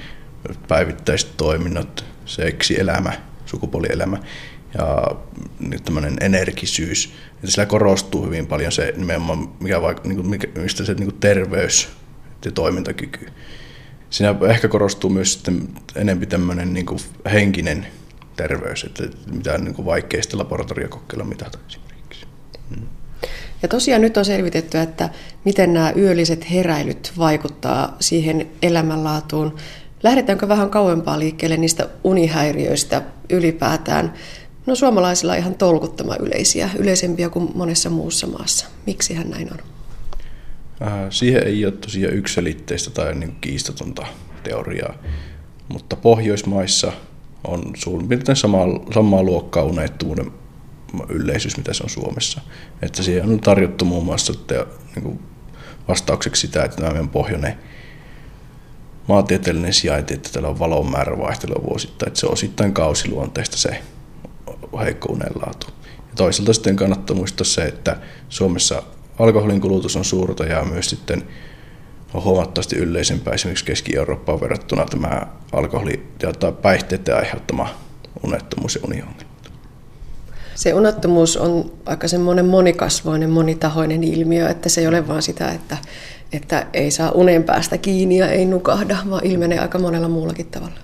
S11: päivittäiset toiminnot, seksi, elämä, sukupuolielämä ja tämmöinen energisyys. Että sillä korostuu hyvin paljon se nimenomaan, mikä niin kuin, mistä se niin terveys ja toimintakyky. Siinä ehkä korostuu myös sitten enemmän tämmöinen niin henkinen terveys, että mitä niin vaikeista laboratoriokokeilla mitata esimerkiksi.
S4: Ja tosiaan nyt on selvitetty, että miten nämä yölliset heräilyt vaikuttaa siihen elämänlaatuun. Lähdetäänkö vähän kauempaa liikkeelle niistä unihäiriöistä ylipäätään? No suomalaisilla ihan tolkuttoman yleisiä, yleisempiä kuin monessa muussa maassa. Miksihän näin on?
S11: Äh, siihen ei ole tosiaan yksilitteistä tai niin kiistatonta teoriaa, mutta Pohjoismaissa on suurin piirtein samaa, samaa luokkaa unettomuuden yleisyys, mitä se on Suomessa. Että siihen on tarjottu muun muassa te, niin kuin vastaukseksi sitä, että tämä meidän pohjoinen maantieteellinen sijainti, että täällä on valon määrä vaihtelua vuosittain, että se on osittain kausiluonteista se heikko unenlaatu. Ja toisaalta sitten kannattaa muistaa se, että Suomessa alkoholin kulutus on suurta ja myös sitten on huomattavasti yleisempää esimerkiksi Keski-Eurooppaan verrattuna tämä alkoholi- ja päihteiden aiheuttama unettomuus ja uniongelma.
S4: Se unettomuus on aika semmoinen monikasvoinen, monitahoinen ilmiö, että se ei ole vain sitä, että, että ei saa unen päästä kiinni ja ei nukahda, vaan ilmenee aika monella muullakin tavalla.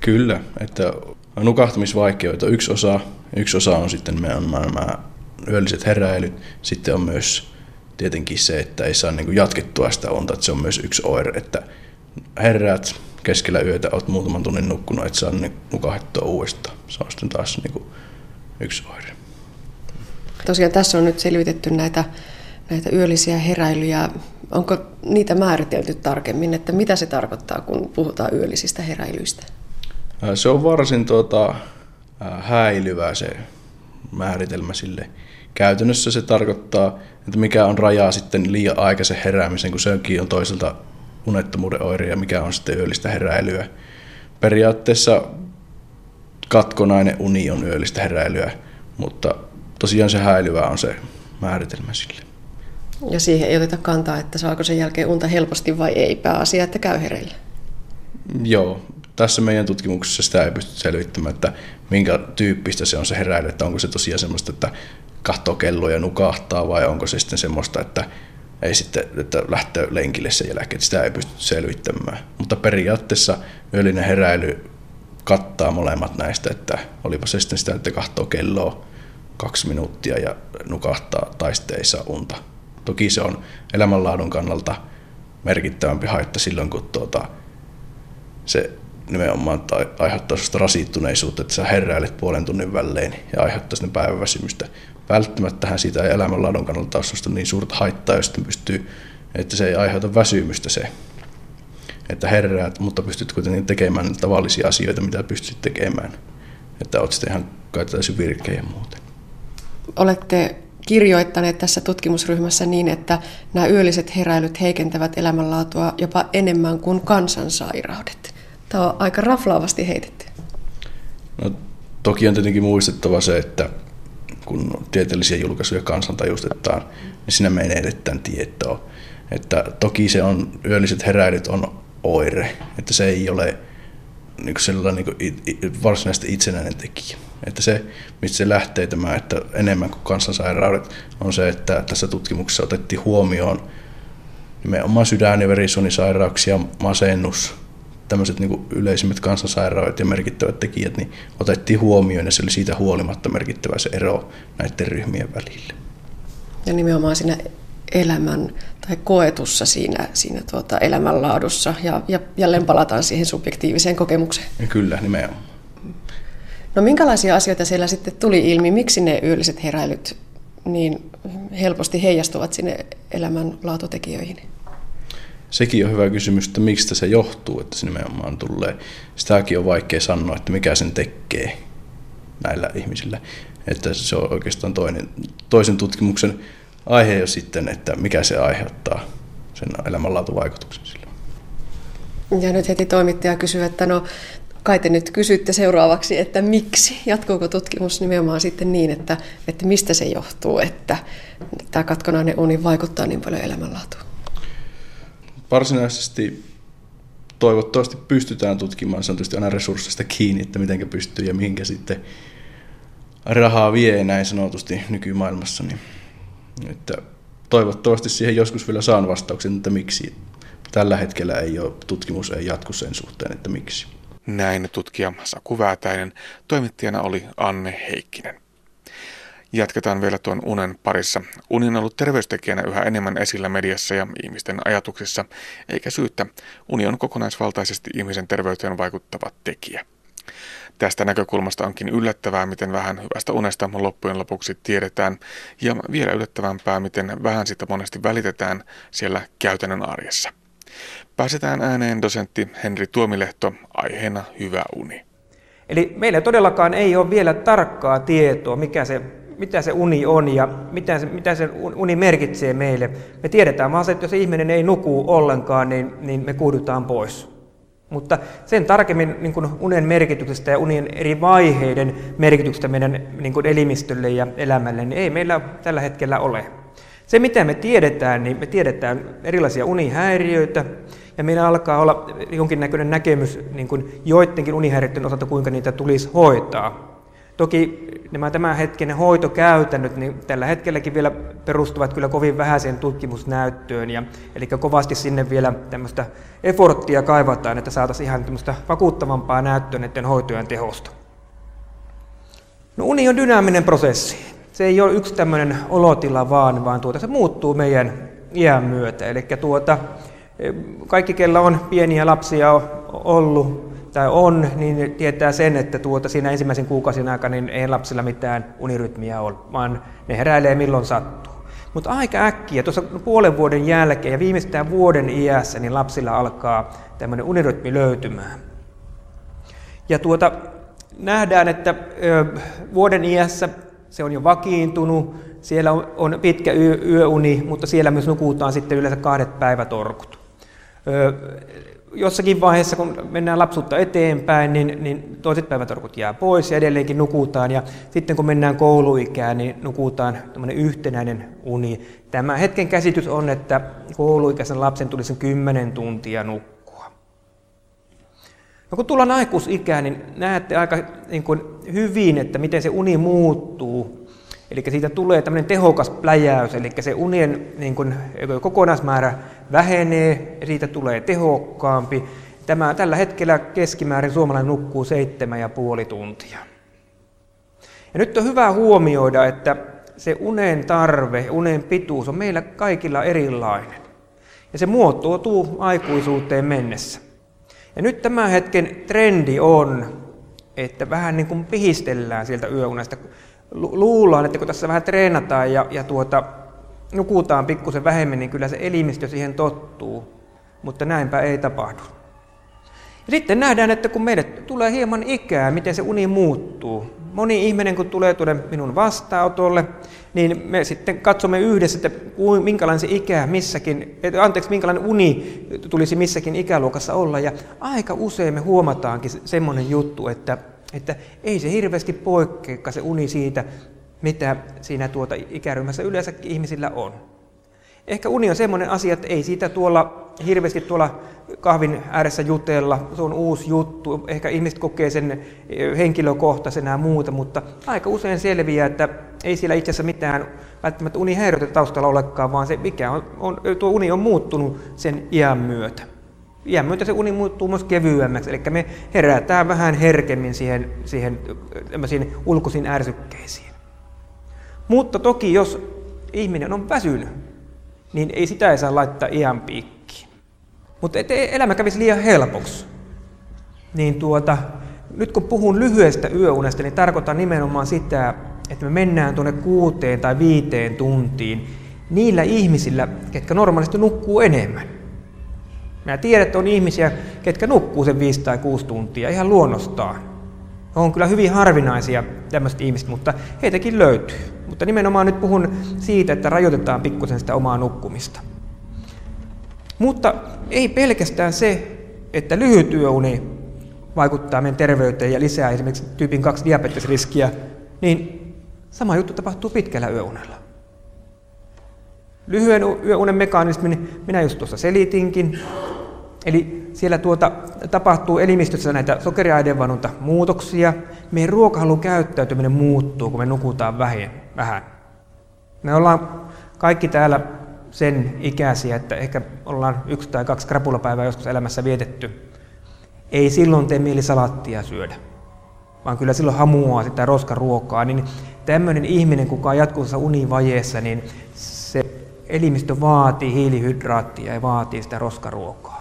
S11: Kyllä, että nukahtamisvaikeutta yksi osa, yksi osa on sitten nämä yölliset heräilyt, sitten on myös tietenkin se, että ei saa niin jatkettua sitä unta, että se on myös yksi oire, että heräät keskellä yötä, olet muutaman tunnin nukkunut, et saa nukahdettua uudestaan. Se on sitten taas niin yksi oire.
S4: Tosiaan tässä on nyt selvitetty näitä, näitä yöllisiä heräilyjä. Onko niitä määritelty tarkemmin, että mitä se tarkoittaa, kun puhutaan yöllisistä heräilyistä?
S11: Se on varsin tuota, häilyvä se määritelmä sille. Käytännössä se tarkoittaa, että mikä on raja sitten liian aikaisen heräämisen, kun sekin on toiselta unettomuuden oire ja mikä on sitten yöllistä heräilyä. Periaatteessa katkonainen uni on yöllistä heräilyä, mutta tosiaan se häilyvä on se määritelmä sille.
S4: Ja siihen ei oteta kantaa, että saako sen jälkeen unta helposti vai ei, pääasia, että käy hereillä.
S11: Joo, tässä meidän tutkimuksessa sitä ei pysty selvittämään, että minkä tyyppistä se on se heräily, että onko se tosiaan semmoista, että katsoo kelloa ja nukahtaa vai onko se sitten semmoista, että ei sitten, että lähtee lenkille sen jälkeen, että sitä ei pysty selvittämään. Mutta periaatteessa yöllinen heräily kattaa molemmat näistä, että olipa se sitten sitä, että katsoo kelloa kaksi minuuttia ja nukahtaa tai sitten ei saa unta. Toki se on elämänlaadun kannalta merkittävämpi haitta silloin, kun tuota, se nimenomaan aiheuttaa sellaista rasittuneisuutta, että sä heräilet puolen tunnin välein ja aiheuttaa sinne päiväväsymystä. Välttämättähän siitä ei elämänlaadun kannalta ole niin suurta haittaa, jos pystyy, että se ei aiheuta väsymystä se että herräät, mutta pystyt kuitenkin tekemään tavallisia asioita, mitä pystyt tekemään. Että olet sitten ihan kai täysin virkeä ja muuten.
S4: Olette kirjoittaneet tässä tutkimusryhmässä niin, että nämä yölliset heräilyt heikentävät elämänlaatua jopa enemmän kuin kansansairaudet. Tämä on aika raflaavasti heitetty.
S11: No, toki on tietenkin muistettava se, että kun tieteellisiä julkaisuja kansantajustetaan, niin siinä menetetään tietoa. Että toki se on, yölliset heräilyt on oire, että se ei ole niin sellainen niin varsinaisesti itsenäinen tekijä. Että se, mistä se lähtee tämä, että enemmän kuin kansansairaudet, on se, että tässä tutkimuksessa otettiin huomioon nimenomaan sydän- ja verisuonisairauksia, masennus, tämmöiset niin yleisimmät kansansairaudet ja merkittävät tekijät, niin otettiin huomioon ja se oli siitä huolimatta merkittävä se ero näiden ryhmien välillä.
S4: Ja nimenomaan siinä elämän tai koetussa siinä, siinä tuota elämänlaadussa ja, ja jälleen palataan siihen subjektiiviseen kokemukseen.
S11: Kyllä, nimenomaan.
S4: No minkälaisia asioita siellä sitten tuli ilmi? Miksi ne yölliset heräilyt niin helposti heijastuvat sinne elämänlaatutekijöihin?
S11: Sekin on hyvä kysymys, että mistä se johtuu, että se nimenomaan tulee. Sitäkin on vaikea sanoa, että mikä sen tekee näillä ihmisillä. Että se on oikeastaan toinen, toisen tutkimuksen aihe jo sitten, että mikä se aiheuttaa sen elämänlaatuvaikutuksen sille.
S4: Ja nyt heti toimittaja kysyy, että no kai te nyt kysytte seuraavaksi, että miksi? Jatkuuko tutkimus nimenomaan sitten niin, että, että mistä se johtuu, että tämä katkonainen uni vaikuttaa niin paljon elämänlaatuun?
S11: Varsinaisesti toivottavasti pystytään tutkimaan, se on tietysti aina resursseista kiinni, että miten pystyy ja mihinkä sitten rahaa vie näin sanotusti nykymaailmassa, niin että toivottavasti siihen joskus vielä saan vastauksen, että miksi tällä hetkellä ei ole, tutkimus ei jatku sen suhteen, että miksi.
S2: Näin tutkija Saku Väätäinen, toimittajana oli Anne Heikkinen. Jatketaan vielä tuon unen parissa. Uni on ollut terveystekijänä yhä enemmän esillä mediassa ja ihmisten ajatuksissa, eikä syyttä. Uni on kokonaisvaltaisesti ihmisen terveyteen vaikuttava tekijä. Tästä näkökulmasta onkin yllättävää, miten vähän hyvästä unesta loppujen lopuksi tiedetään, ja vielä yllättävämpää, miten vähän sitä monesti välitetään siellä käytännön arjessa. Pääsetään ääneen dosentti Henri Tuomilehto, aiheena hyvä uni.
S12: Eli meillä todellakaan ei ole vielä tarkkaa tietoa, mikä se, mitä se uni on ja mitä se, mitä se uni merkitsee meille. Me tiedetään vaan se, että jos ihminen ei nuku ollenkaan, niin, niin me kuudutaan pois. Mutta sen tarkemmin niin kuin unen merkityksestä ja unien eri vaiheiden merkityksestä meidän niin kuin elimistölle ja elämälle, niin ei meillä tällä hetkellä ole. Se, mitä me tiedetään, niin me tiedetään erilaisia unihäiriöitä, ja meillä alkaa olla jonkinnäköinen näkemys niin kuin joidenkin unihäiriöiden osalta, kuinka niitä tulisi hoitaa. Toki nämä tämän hetken hoitokäytännöt niin tällä hetkelläkin vielä perustuvat kyllä kovin vähäiseen tutkimusnäyttöön, ja, eli kovasti sinne vielä tämmöistä eforttia kaivataan, että saataisiin ihan tämmöistä vakuuttavampaa näyttöä näiden hoitojen tehosta. No, uni on dynaaminen prosessi. Se ei ole yksi tämmöinen olotila vaan, vaan tuota, se muuttuu meidän iän myötä. Eli tuota, kaikki, kellä on pieniä lapsia ollut tai on, niin tietää sen, että tuota, siinä ensimmäisen kuukausien aikana niin ei lapsilla mitään unirytmiä ole, vaan ne heräilee milloin sattuu. Mutta aika äkkiä, tuossa puolen vuoden jälkeen ja viimeistään vuoden iässä, niin lapsilla alkaa tämmöinen unirytmi löytymään. Ja tuota, nähdään, että ö, vuoden iässä se on jo vakiintunut, siellä on, on pitkä yö, yöuni, mutta siellä myös nukutaan sitten yleensä kahdet päivätorkut jossakin vaiheessa, kun mennään lapsuutta eteenpäin, niin, niin toiset päivätorkut jää pois ja edelleenkin nukutaan. Ja sitten kun mennään kouluikään, niin nukutaan yhtenäinen uni. Tämä hetken käsitys on, että kouluikäisen lapsen tulisi 10 tuntia nukkua. No kun tullaan aikuisikään, niin näette aika niin kuin hyvin, että miten se uni muuttuu Eli siitä tulee tämmöinen tehokas pläjäys, eli se unien niin kuin, kokonaismäärä vähenee siitä tulee tehokkaampi. Tämä, tällä hetkellä keskimäärin suomalainen nukkuu seitsemän ja puoli tuntia. Ja nyt on hyvä huomioida, että se unen tarve, unen pituus on meillä kaikilla erilainen. Ja se muotoutuu aikuisuuteen mennessä. Ja nyt tämän hetken trendi on, että vähän niin kuin pihistellään sieltä yöunesta luullaan, että kun tässä vähän treenataan ja, ja tuota, nukutaan pikkusen vähemmän, niin kyllä se elimistö siihen tottuu, mutta näinpä ei tapahdu. Ja sitten nähdään, että kun meille tulee hieman ikää, miten se uni muuttuu. Moni ihminen, kun tulee tuonne minun vastaanotolle, niin me sitten katsomme yhdessä, että minkälainen se ikä missäkin, anteeksi, minkälainen uni tulisi missäkin ikäluokassa olla. Ja aika usein me huomataankin semmoinen juttu, että että ei se hirveästi poikkea se uni siitä, mitä siinä tuota ikäryhmässä yleensä ihmisillä on. Ehkä uni on semmoinen asia, että ei siitä tuolla hirveästi tuolla kahvin ääressä jutella, se on uusi juttu, ehkä ihmiset kokee sen eh, henkilökohtaisena ja muuta, mutta aika usein selviää, että ei siellä itse asiassa mitään välttämättä unihäiriötä taustalla olekaan, vaan se mikä on, on, tuo uni on muuttunut sen iän myötä iän myötä se uni muuttuu myös kevyemmäksi, eli me herätään vähän herkemmin siihen, siihen ulkoisiin ärsykkeisiin. Mutta toki jos ihminen on väsynyt, niin ei sitä ei saa laittaa iän piikkiin. Mutta ettei elämä kävisi liian helpoksi, niin tuota, nyt kun puhun lyhyestä yöunesta, niin tarkoitan nimenomaan sitä, että me mennään tuonne kuuteen tai viiteen tuntiin niillä ihmisillä, ketkä normaalisti nukkuu enemmän. Mä tiedän, että on ihmisiä, ketkä nukkuu sen 5 tai 6 tuntia ihan luonnostaan. On kyllä hyvin harvinaisia tämmöiset ihmiset, mutta heitäkin löytyy. Mutta nimenomaan nyt puhun siitä, että rajoitetaan pikkusen sitä omaa nukkumista. Mutta ei pelkästään se, että lyhyt yöuni vaikuttaa meidän terveyteen ja lisää esimerkiksi tyypin 2 diabetesriskiä, niin sama juttu tapahtuu pitkällä yöunella. Lyhyen yöunen mekanismin minä just tuossa selitinkin. Eli siellä tuota, tapahtuu elimistössä näitä sokeriainevanunta muutoksia. Meidän ruokahalun käyttäytyminen muuttuu, kun me nukutaan vähän. Me ollaan kaikki täällä sen ikäisiä, että ehkä ollaan yksi tai kaksi krapulapäivää joskus elämässä vietetty. Ei silloin tee mieli salattia syödä, vaan kyllä silloin hamuaa sitä roskaruokaa. Niin tämmöinen ihminen, kuka on jatkuvassa univajeessa, niin se elimistö vaatii hiilihydraattia ja vaatii sitä roskaruokaa.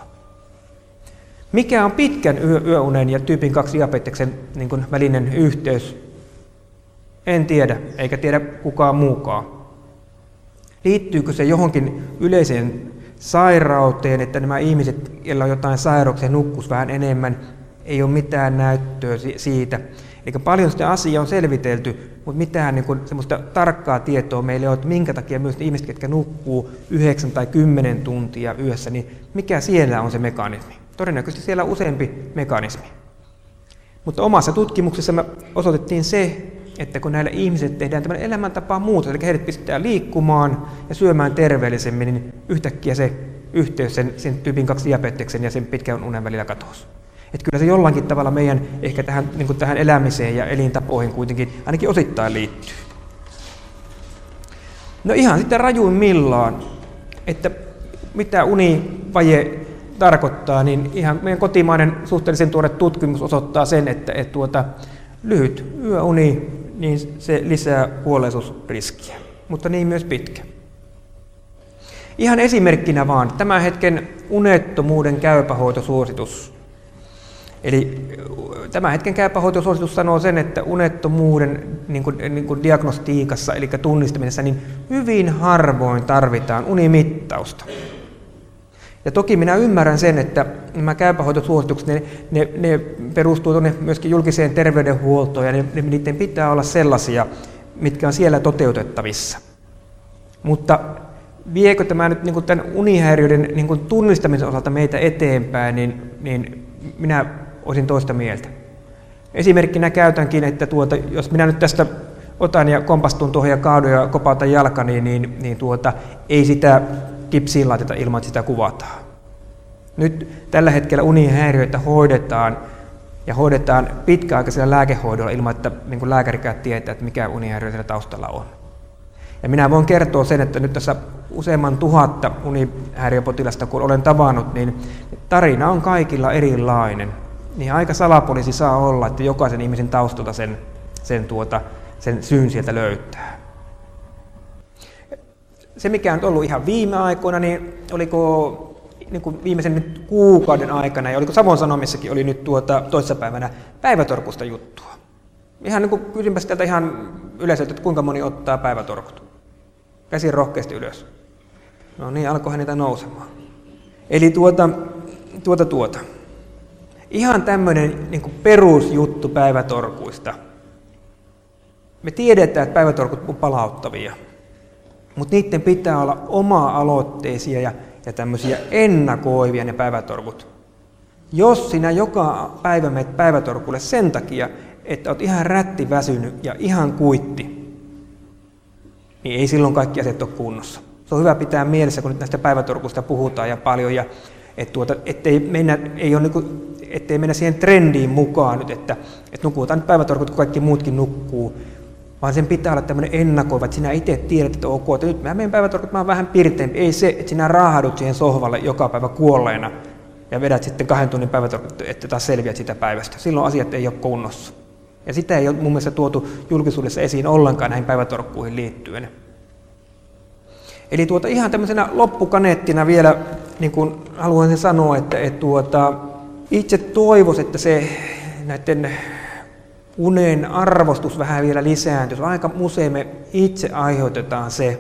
S12: Mikä on pitkän yö, yöunen ja tyypin 2 diabeteksen niin kuin välinen yhteys? En tiedä, eikä tiedä kukaan muukaan. Liittyykö se johonkin yleiseen sairauteen, että nämä ihmiset, joilla on jotain sairauksia, nukkus vähän enemmän, ei ole mitään näyttöä siitä. Eli paljon sitä asiaa on selvitelty, mutta mitään niin kuin, semmoista tarkkaa tietoa meillä ei ole, että minkä takia myös ihmiset, jotka nukkuu 9 tai 10 tuntia yössä, niin mikä siellä on se mekanismi? Todennäköisesti siellä on useampi mekanismi. Mutta omassa tutkimuksessa me osoitettiin se, että kun näillä ihmiset tehdään tämmöinen elämäntapa muutos, eli heidät pistetään liikkumaan ja syömään terveellisemmin, niin yhtäkkiä se yhteys sen, sen tyypin 2 diabeteksen ja sen pitkän unen välillä katosi. Että kyllä se jollakin tavalla meidän ehkä tähän, niin kuin tähän elämiseen ja elintapoihin kuitenkin ainakin osittain liittyy. No ihan sitten rajuimmillaan, että mitä univaje tarkoittaa, niin ihan meidän kotimainen suhteellisen tuore tutkimus osoittaa sen, että, että tuota, lyhyt yöuni, niin se lisää kuolleisuusriskiä, mutta niin myös pitkä. Ihan esimerkkinä vaan, tämän hetken unettomuuden käypähoitosuositus Eli tämä hetken käypähoitosuositus sanoo sen, että unettomuuden niin kuin, niin kuin diagnostiikassa, eli tunnistamisessa, niin hyvin harvoin tarvitaan unimittausta. Ja toki minä ymmärrän sen, että nämä käypähoitosuositukset, ne, ne, ne perustuu tuonne myöskin julkiseen terveydenhuoltoon, ja ne, ne, niiden pitää olla sellaisia, mitkä on siellä toteutettavissa. Mutta viekö tämä nyt niin kuin tämän unihäiriöiden niin kuin tunnistamisen osalta meitä eteenpäin, niin, niin minä olisin toista mieltä. Esimerkkinä käytänkin, että tuota, jos minä nyt tästä otan ja kompastun tuohon ja kaadun ja kopautan jalkani, niin, niin tuota, ei sitä kipsiin laiteta ilman, että sitä kuvataan. Nyt tällä hetkellä unihäiriöitä hoidetaan ja hoidetaan pitkäaikaisella lääkehoidolla ilman, että niin lääkärikään tietää, että mikä unihäiriö siellä taustalla on. Ja minä voin kertoa sen, että nyt tässä useamman tuhatta unihäiriöpotilasta, kun olen tavannut, niin tarina on kaikilla erilainen niin aika salapoliisi saa olla, että jokaisen ihmisen taustalta sen, sen, tuota, sen syyn sieltä löytää. Se, mikä on ollut ihan viime aikoina, niin oliko niin kuin viimeisen nyt kuukauden aikana, ja oliko Savon Sanomissakin oli nyt tuota, toissapäivänä päivätorkusta juttua. Ihan niin kuin kysynpä sieltä ihan yleisöltä, että kuinka moni ottaa päivätorkut. Käsi rohkeasti ylös. No niin, alkoihan niitä nousemaan. Eli tuota, tuota, tuota. Ihan tämmöinen niin perusjuttu päivätorkuista. Me tiedetään, että päivätorkut on palauttavia, mutta niiden pitää olla oma-aloitteisia ja, ja tämmöisiä ennakoivia ne päivätorkut. Jos sinä joka päivä menet päivätorkulle sen takia, että olet ihan rätti väsynyt ja ihan kuitti, niin ei silloin kaikki asiat ole kunnossa. Se on hyvä pitää mielessä, kun nyt näistä päivätorkusta puhutaan ja paljon, ja et tuota, ettei, mennä, ei ole niinku, ettei mennä siihen trendiin mukaan nyt, että, että nukutaan nyt päivätorkut, kun kaikki muutkin nukkuu, vaan sen pitää olla tämmöinen ennakoiva, että sinä itse tiedät, että ok, että nyt mä menen päivätorkut, mä oon vähän pirteempi. Ei se, että sinä raahadut siihen sohvalle joka päivä kuolleena ja vedät sitten kahden tunnin päivätorkut, että taas selviät sitä päivästä. Silloin asiat ei ole kunnossa. Ja sitä ei ole mun mielestä tuotu julkisuudessa esiin ollenkaan näihin päivätorkkuihin liittyen. Eli tuota, ihan tämmöisenä loppukaneettina vielä niin kuin haluan sanoa, että, että tuota, itse toivoisin, että se näiden unen arvostus vähän vielä lisääntyisi. Aika usein me itse aiheutetaan se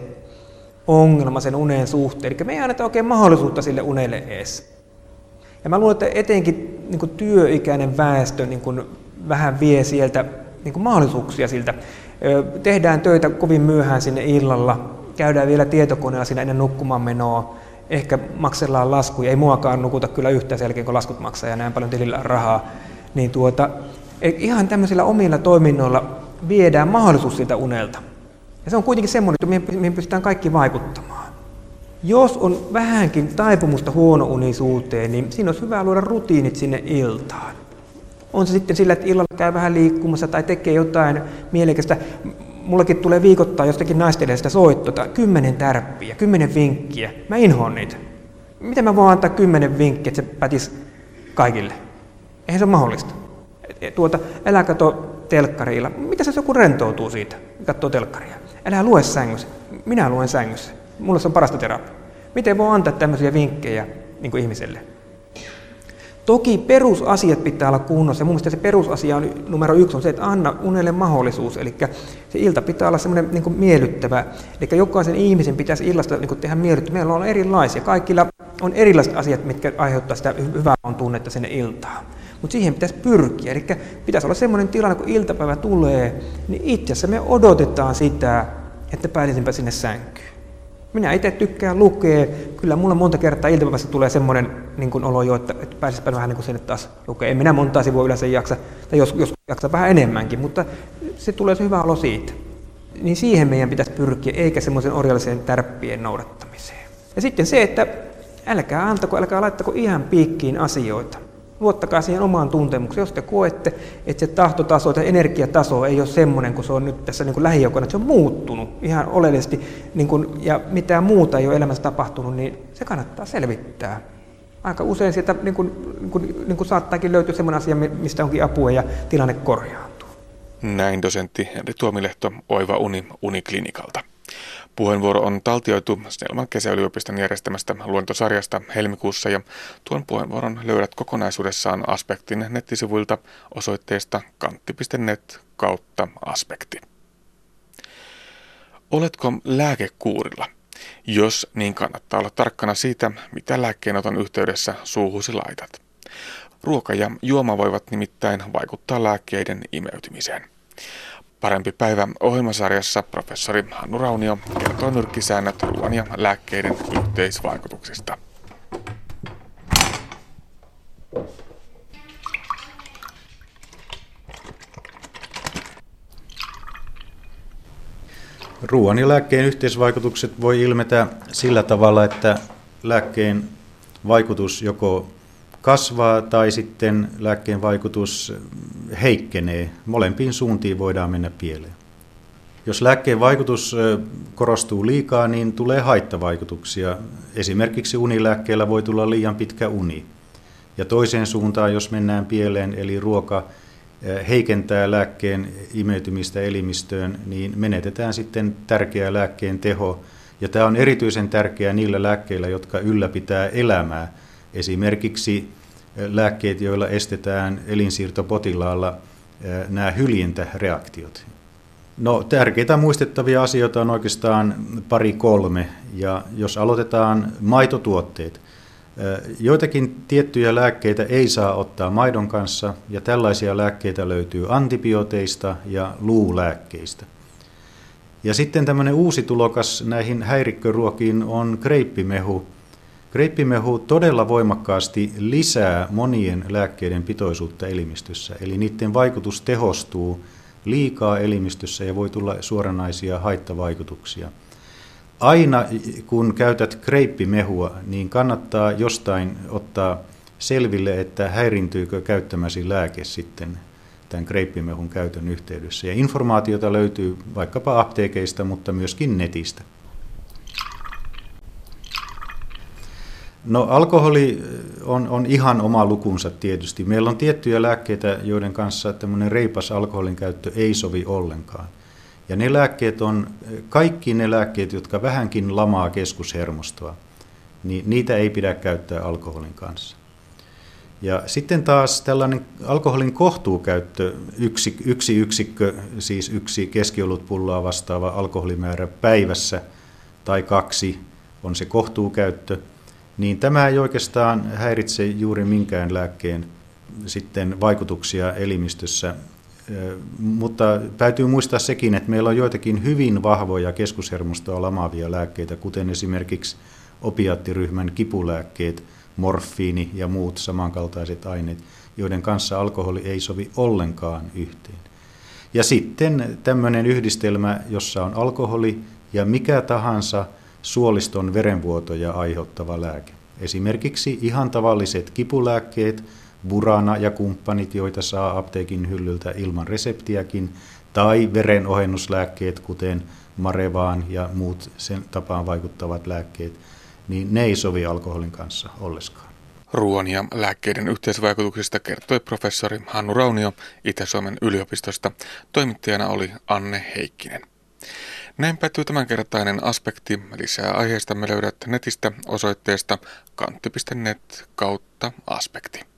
S12: ongelma sen unen suhteen. Eli me ei anneta oikein mahdollisuutta sille unelle edes. Ja mä luulen, että etenkin niin kuin työikäinen väestö niin kuin vähän vie sieltä niin kuin mahdollisuuksia siltä. Tehdään töitä kovin myöhään sinne illalla, käydään vielä tietokoneella siinä ennen nukkumaan menoa, ehkä maksellaan laskuja, ei muakaan nukuta kyllä yhtään sen kun laskut maksaa ja näin paljon tilillä rahaa, niin tuota, e, ihan tämmöisillä omilla toiminnoilla viedään mahdollisuus siltä unelta. Ja se on kuitenkin semmoinen, että mihin pystytään kaikki vaikuttamaan. Jos on vähänkin taipumusta huonounisuuteen, niin siinä olisi hyvä luoda rutiinit sinne iltaan. On se sitten sillä, että illalla käy vähän liikkumassa tai tekee jotain mielekästä. Mullakin tulee viikoittain jostakin naistelijasta soittota, kymmenen tärppiä, kymmenen vinkkiä. Mä inhoon niitä. Miten mä voin antaa kymmenen vinkkiä, että se pätis kaikille? Eihän se ole mahdollista. Tuota, älä kato telkkarilla. Mitä se joku rentoutuu siitä, katsoo telkkaria? Älä lue sängyssä. Minä luen sängyssä. Mulla se on parasta terapia. Miten voi antaa tämmöisiä vinkkejä niin kuin ihmiselle? Toki perusasiat pitää olla kunnossa. Ja mun mielestä se perusasia on, numero yksi on se, että anna unelle mahdollisuus. Eli se ilta pitää olla semmoinen niin miellyttävä. Eli jokaisen ihmisen pitäisi illasta niin kuin tehdä miellyttävä. Meillä on erilaisia. Kaikilla on erilaiset asiat, mitkä aiheuttavat sitä hyvää on tunnetta sinne iltaan. Mutta siihen pitäisi pyrkiä. Eli pitäisi olla semmoinen tilanne, kun iltapäivä tulee, niin itse asiassa me odotetaan sitä, että pääsisinpä sinne sänkyyn. Minä itse tykkään lukea. Kyllä mulla monta kertaa iltapäivässä tulee semmoinen niin kuin olo jo, että, että pääsisipä vähän niin kuin sinne taas lukea. En minä montaa sivua yleensä jaksa, tai jos, jos jaksa vähän enemmänkin, mutta se tulee se hyvä olo siitä. Niin siihen meidän pitäisi pyrkiä, eikä semmoisen orjalliseen tärppien noudattamiseen. Ja sitten se, että älkää antako, älkää laittako ihan piikkiin asioita. Luottakaa siihen omaan tuntemukseen. Jos te koette, että se tahtotaso tai energiataso ei ole semmoinen kuin se on nyt tässä niin kuin lähijoukona, että se on muuttunut ihan oleellisesti niin kuin, ja mitään muuta ei ole elämässä tapahtunut, niin se kannattaa selvittää. Aika usein sieltä niin kuin, niin kuin, niin kuin saattaakin löytyä semmoinen asia, mistä onkin apua ja tilanne korjaantuu.
S2: Näin dosentti Henri Tuomilehto Oiva Uni Uniklinikalta. Puheenvuoro on taltioitu Snellman kesäyliopiston järjestämästä luentosarjasta helmikuussa ja tuon puheenvuoron löydät kokonaisuudessaan Aspektin nettisivuilta osoitteesta kantti.net kautta aspekti. Oletko lääkekuurilla? Jos, niin kannattaa olla tarkkana siitä, mitä lääkkeenoton yhteydessä suuhusi laitat. Ruoka ja juoma voivat nimittäin vaikuttaa lääkkeiden imeytymiseen. Parempi päivä ohjelmasarjassa professori Hannu Raunio kertoo nyrkkisäännöt ruoan ja lääkkeiden yhteisvaikutuksista.
S13: Ruoan ja lääkkeen yhteisvaikutukset voi ilmetä sillä tavalla, että lääkkeen vaikutus joko kasvaa tai sitten lääkkeen vaikutus heikkenee. Molempiin suuntiin voidaan mennä pieleen. Jos lääkkeen vaikutus korostuu liikaa, niin tulee haittavaikutuksia. Esimerkiksi unilääkkeellä voi tulla liian pitkä uni. Ja toiseen suuntaan, jos mennään pieleen, eli ruoka heikentää lääkkeen imeytymistä elimistöön, niin menetetään sitten tärkeä lääkkeen teho. Ja tämä on erityisen tärkeää niillä lääkkeillä, jotka ylläpitää elämää. Esimerkiksi lääkkeet, joilla estetään elinsiirtopotilaalla nämä hyljintäreaktiot. No, tärkeitä muistettavia asioita on oikeastaan pari kolme. Ja jos aloitetaan maitotuotteet, joitakin tiettyjä lääkkeitä ei saa ottaa maidon kanssa, ja tällaisia lääkkeitä löytyy antibiooteista ja luulääkkeistä. Ja sitten tämmöinen uusi tulokas näihin häirikköruokiin on kreippimehu, Kreippimehu todella voimakkaasti lisää monien lääkkeiden pitoisuutta elimistössä, eli niiden vaikutus tehostuu liikaa elimistössä ja voi tulla suoranaisia haittavaikutuksia. Aina kun käytät kreippimehua, niin kannattaa jostain ottaa selville, että häirintyykö käyttämäsi lääke sitten tämän kreippimehun käytön yhteydessä. Ja informaatiota löytyy vaikkapa apteekeista, mutta myöskin netistä. No alkoholi on, on ihan oma lukunsa tietysti. Meillä on tiettyjä lääkkeitä, joiden kanssa tämmöinen reipas alkoholin käyttö ei sovi ollenkaan. Ja ne lääkkeet on, kaikki ne lääkkeet, jotka vähänkin lamaa keskushermostoa, niin niitä ei pidä käyttää alkoholin kanssa. Ja sitten taas tällainen alkoholin kohtuukäyttö, yksi, yksi yksikkö, siis yksi keskiolutpulloa vastaava alkoholimäärä päivässä tai kaksi on se kohtuukäyttö – niin tämä ei oikeastaan häiritse juuri minkään lääkkeen sitten vaikutuksia elimistössä. Mutta täytyy muistaa sekin, että meillä on joitakin hyvin vahvoja keskushermostoa lamaavia lääkkeitä, kuten esimerkiksi opiaattiryhmän kipulääkkeet, morfiini ja muut samankaltaiset aineet, joiden kanssa alkoholi ei sovi ollenkaan yhteen. Ja sitten tämmöinen yhdistelmä, jossa on alkoholi ja mikä tahansa suoliston verenvuotoja aiheuttava lääke. Esimerkiksi ihan tavalliset kipulääkkeet, burana ja kumppanit, joita saa apteekin hyllyltä ilman reseptiäkin, tai verenohennuslääkkeet, kuten Marevaan ja muut sen tapaan vaikuttavat lääkkeet, niin ne ei sovi alkoholin kanssa olleskaan.
S2: Ruoan ja lääkkeiden yhteisvaikutuksista kertoi professori Hannu Raunio Itä-Suomen yliopistosta. Toimittajana oli Anne Heikkinen. Näin päättyy tämänkertainen aspekti. Lisää aiheesta me löydät netistä osoitteesta kantti.net kautta aspekti.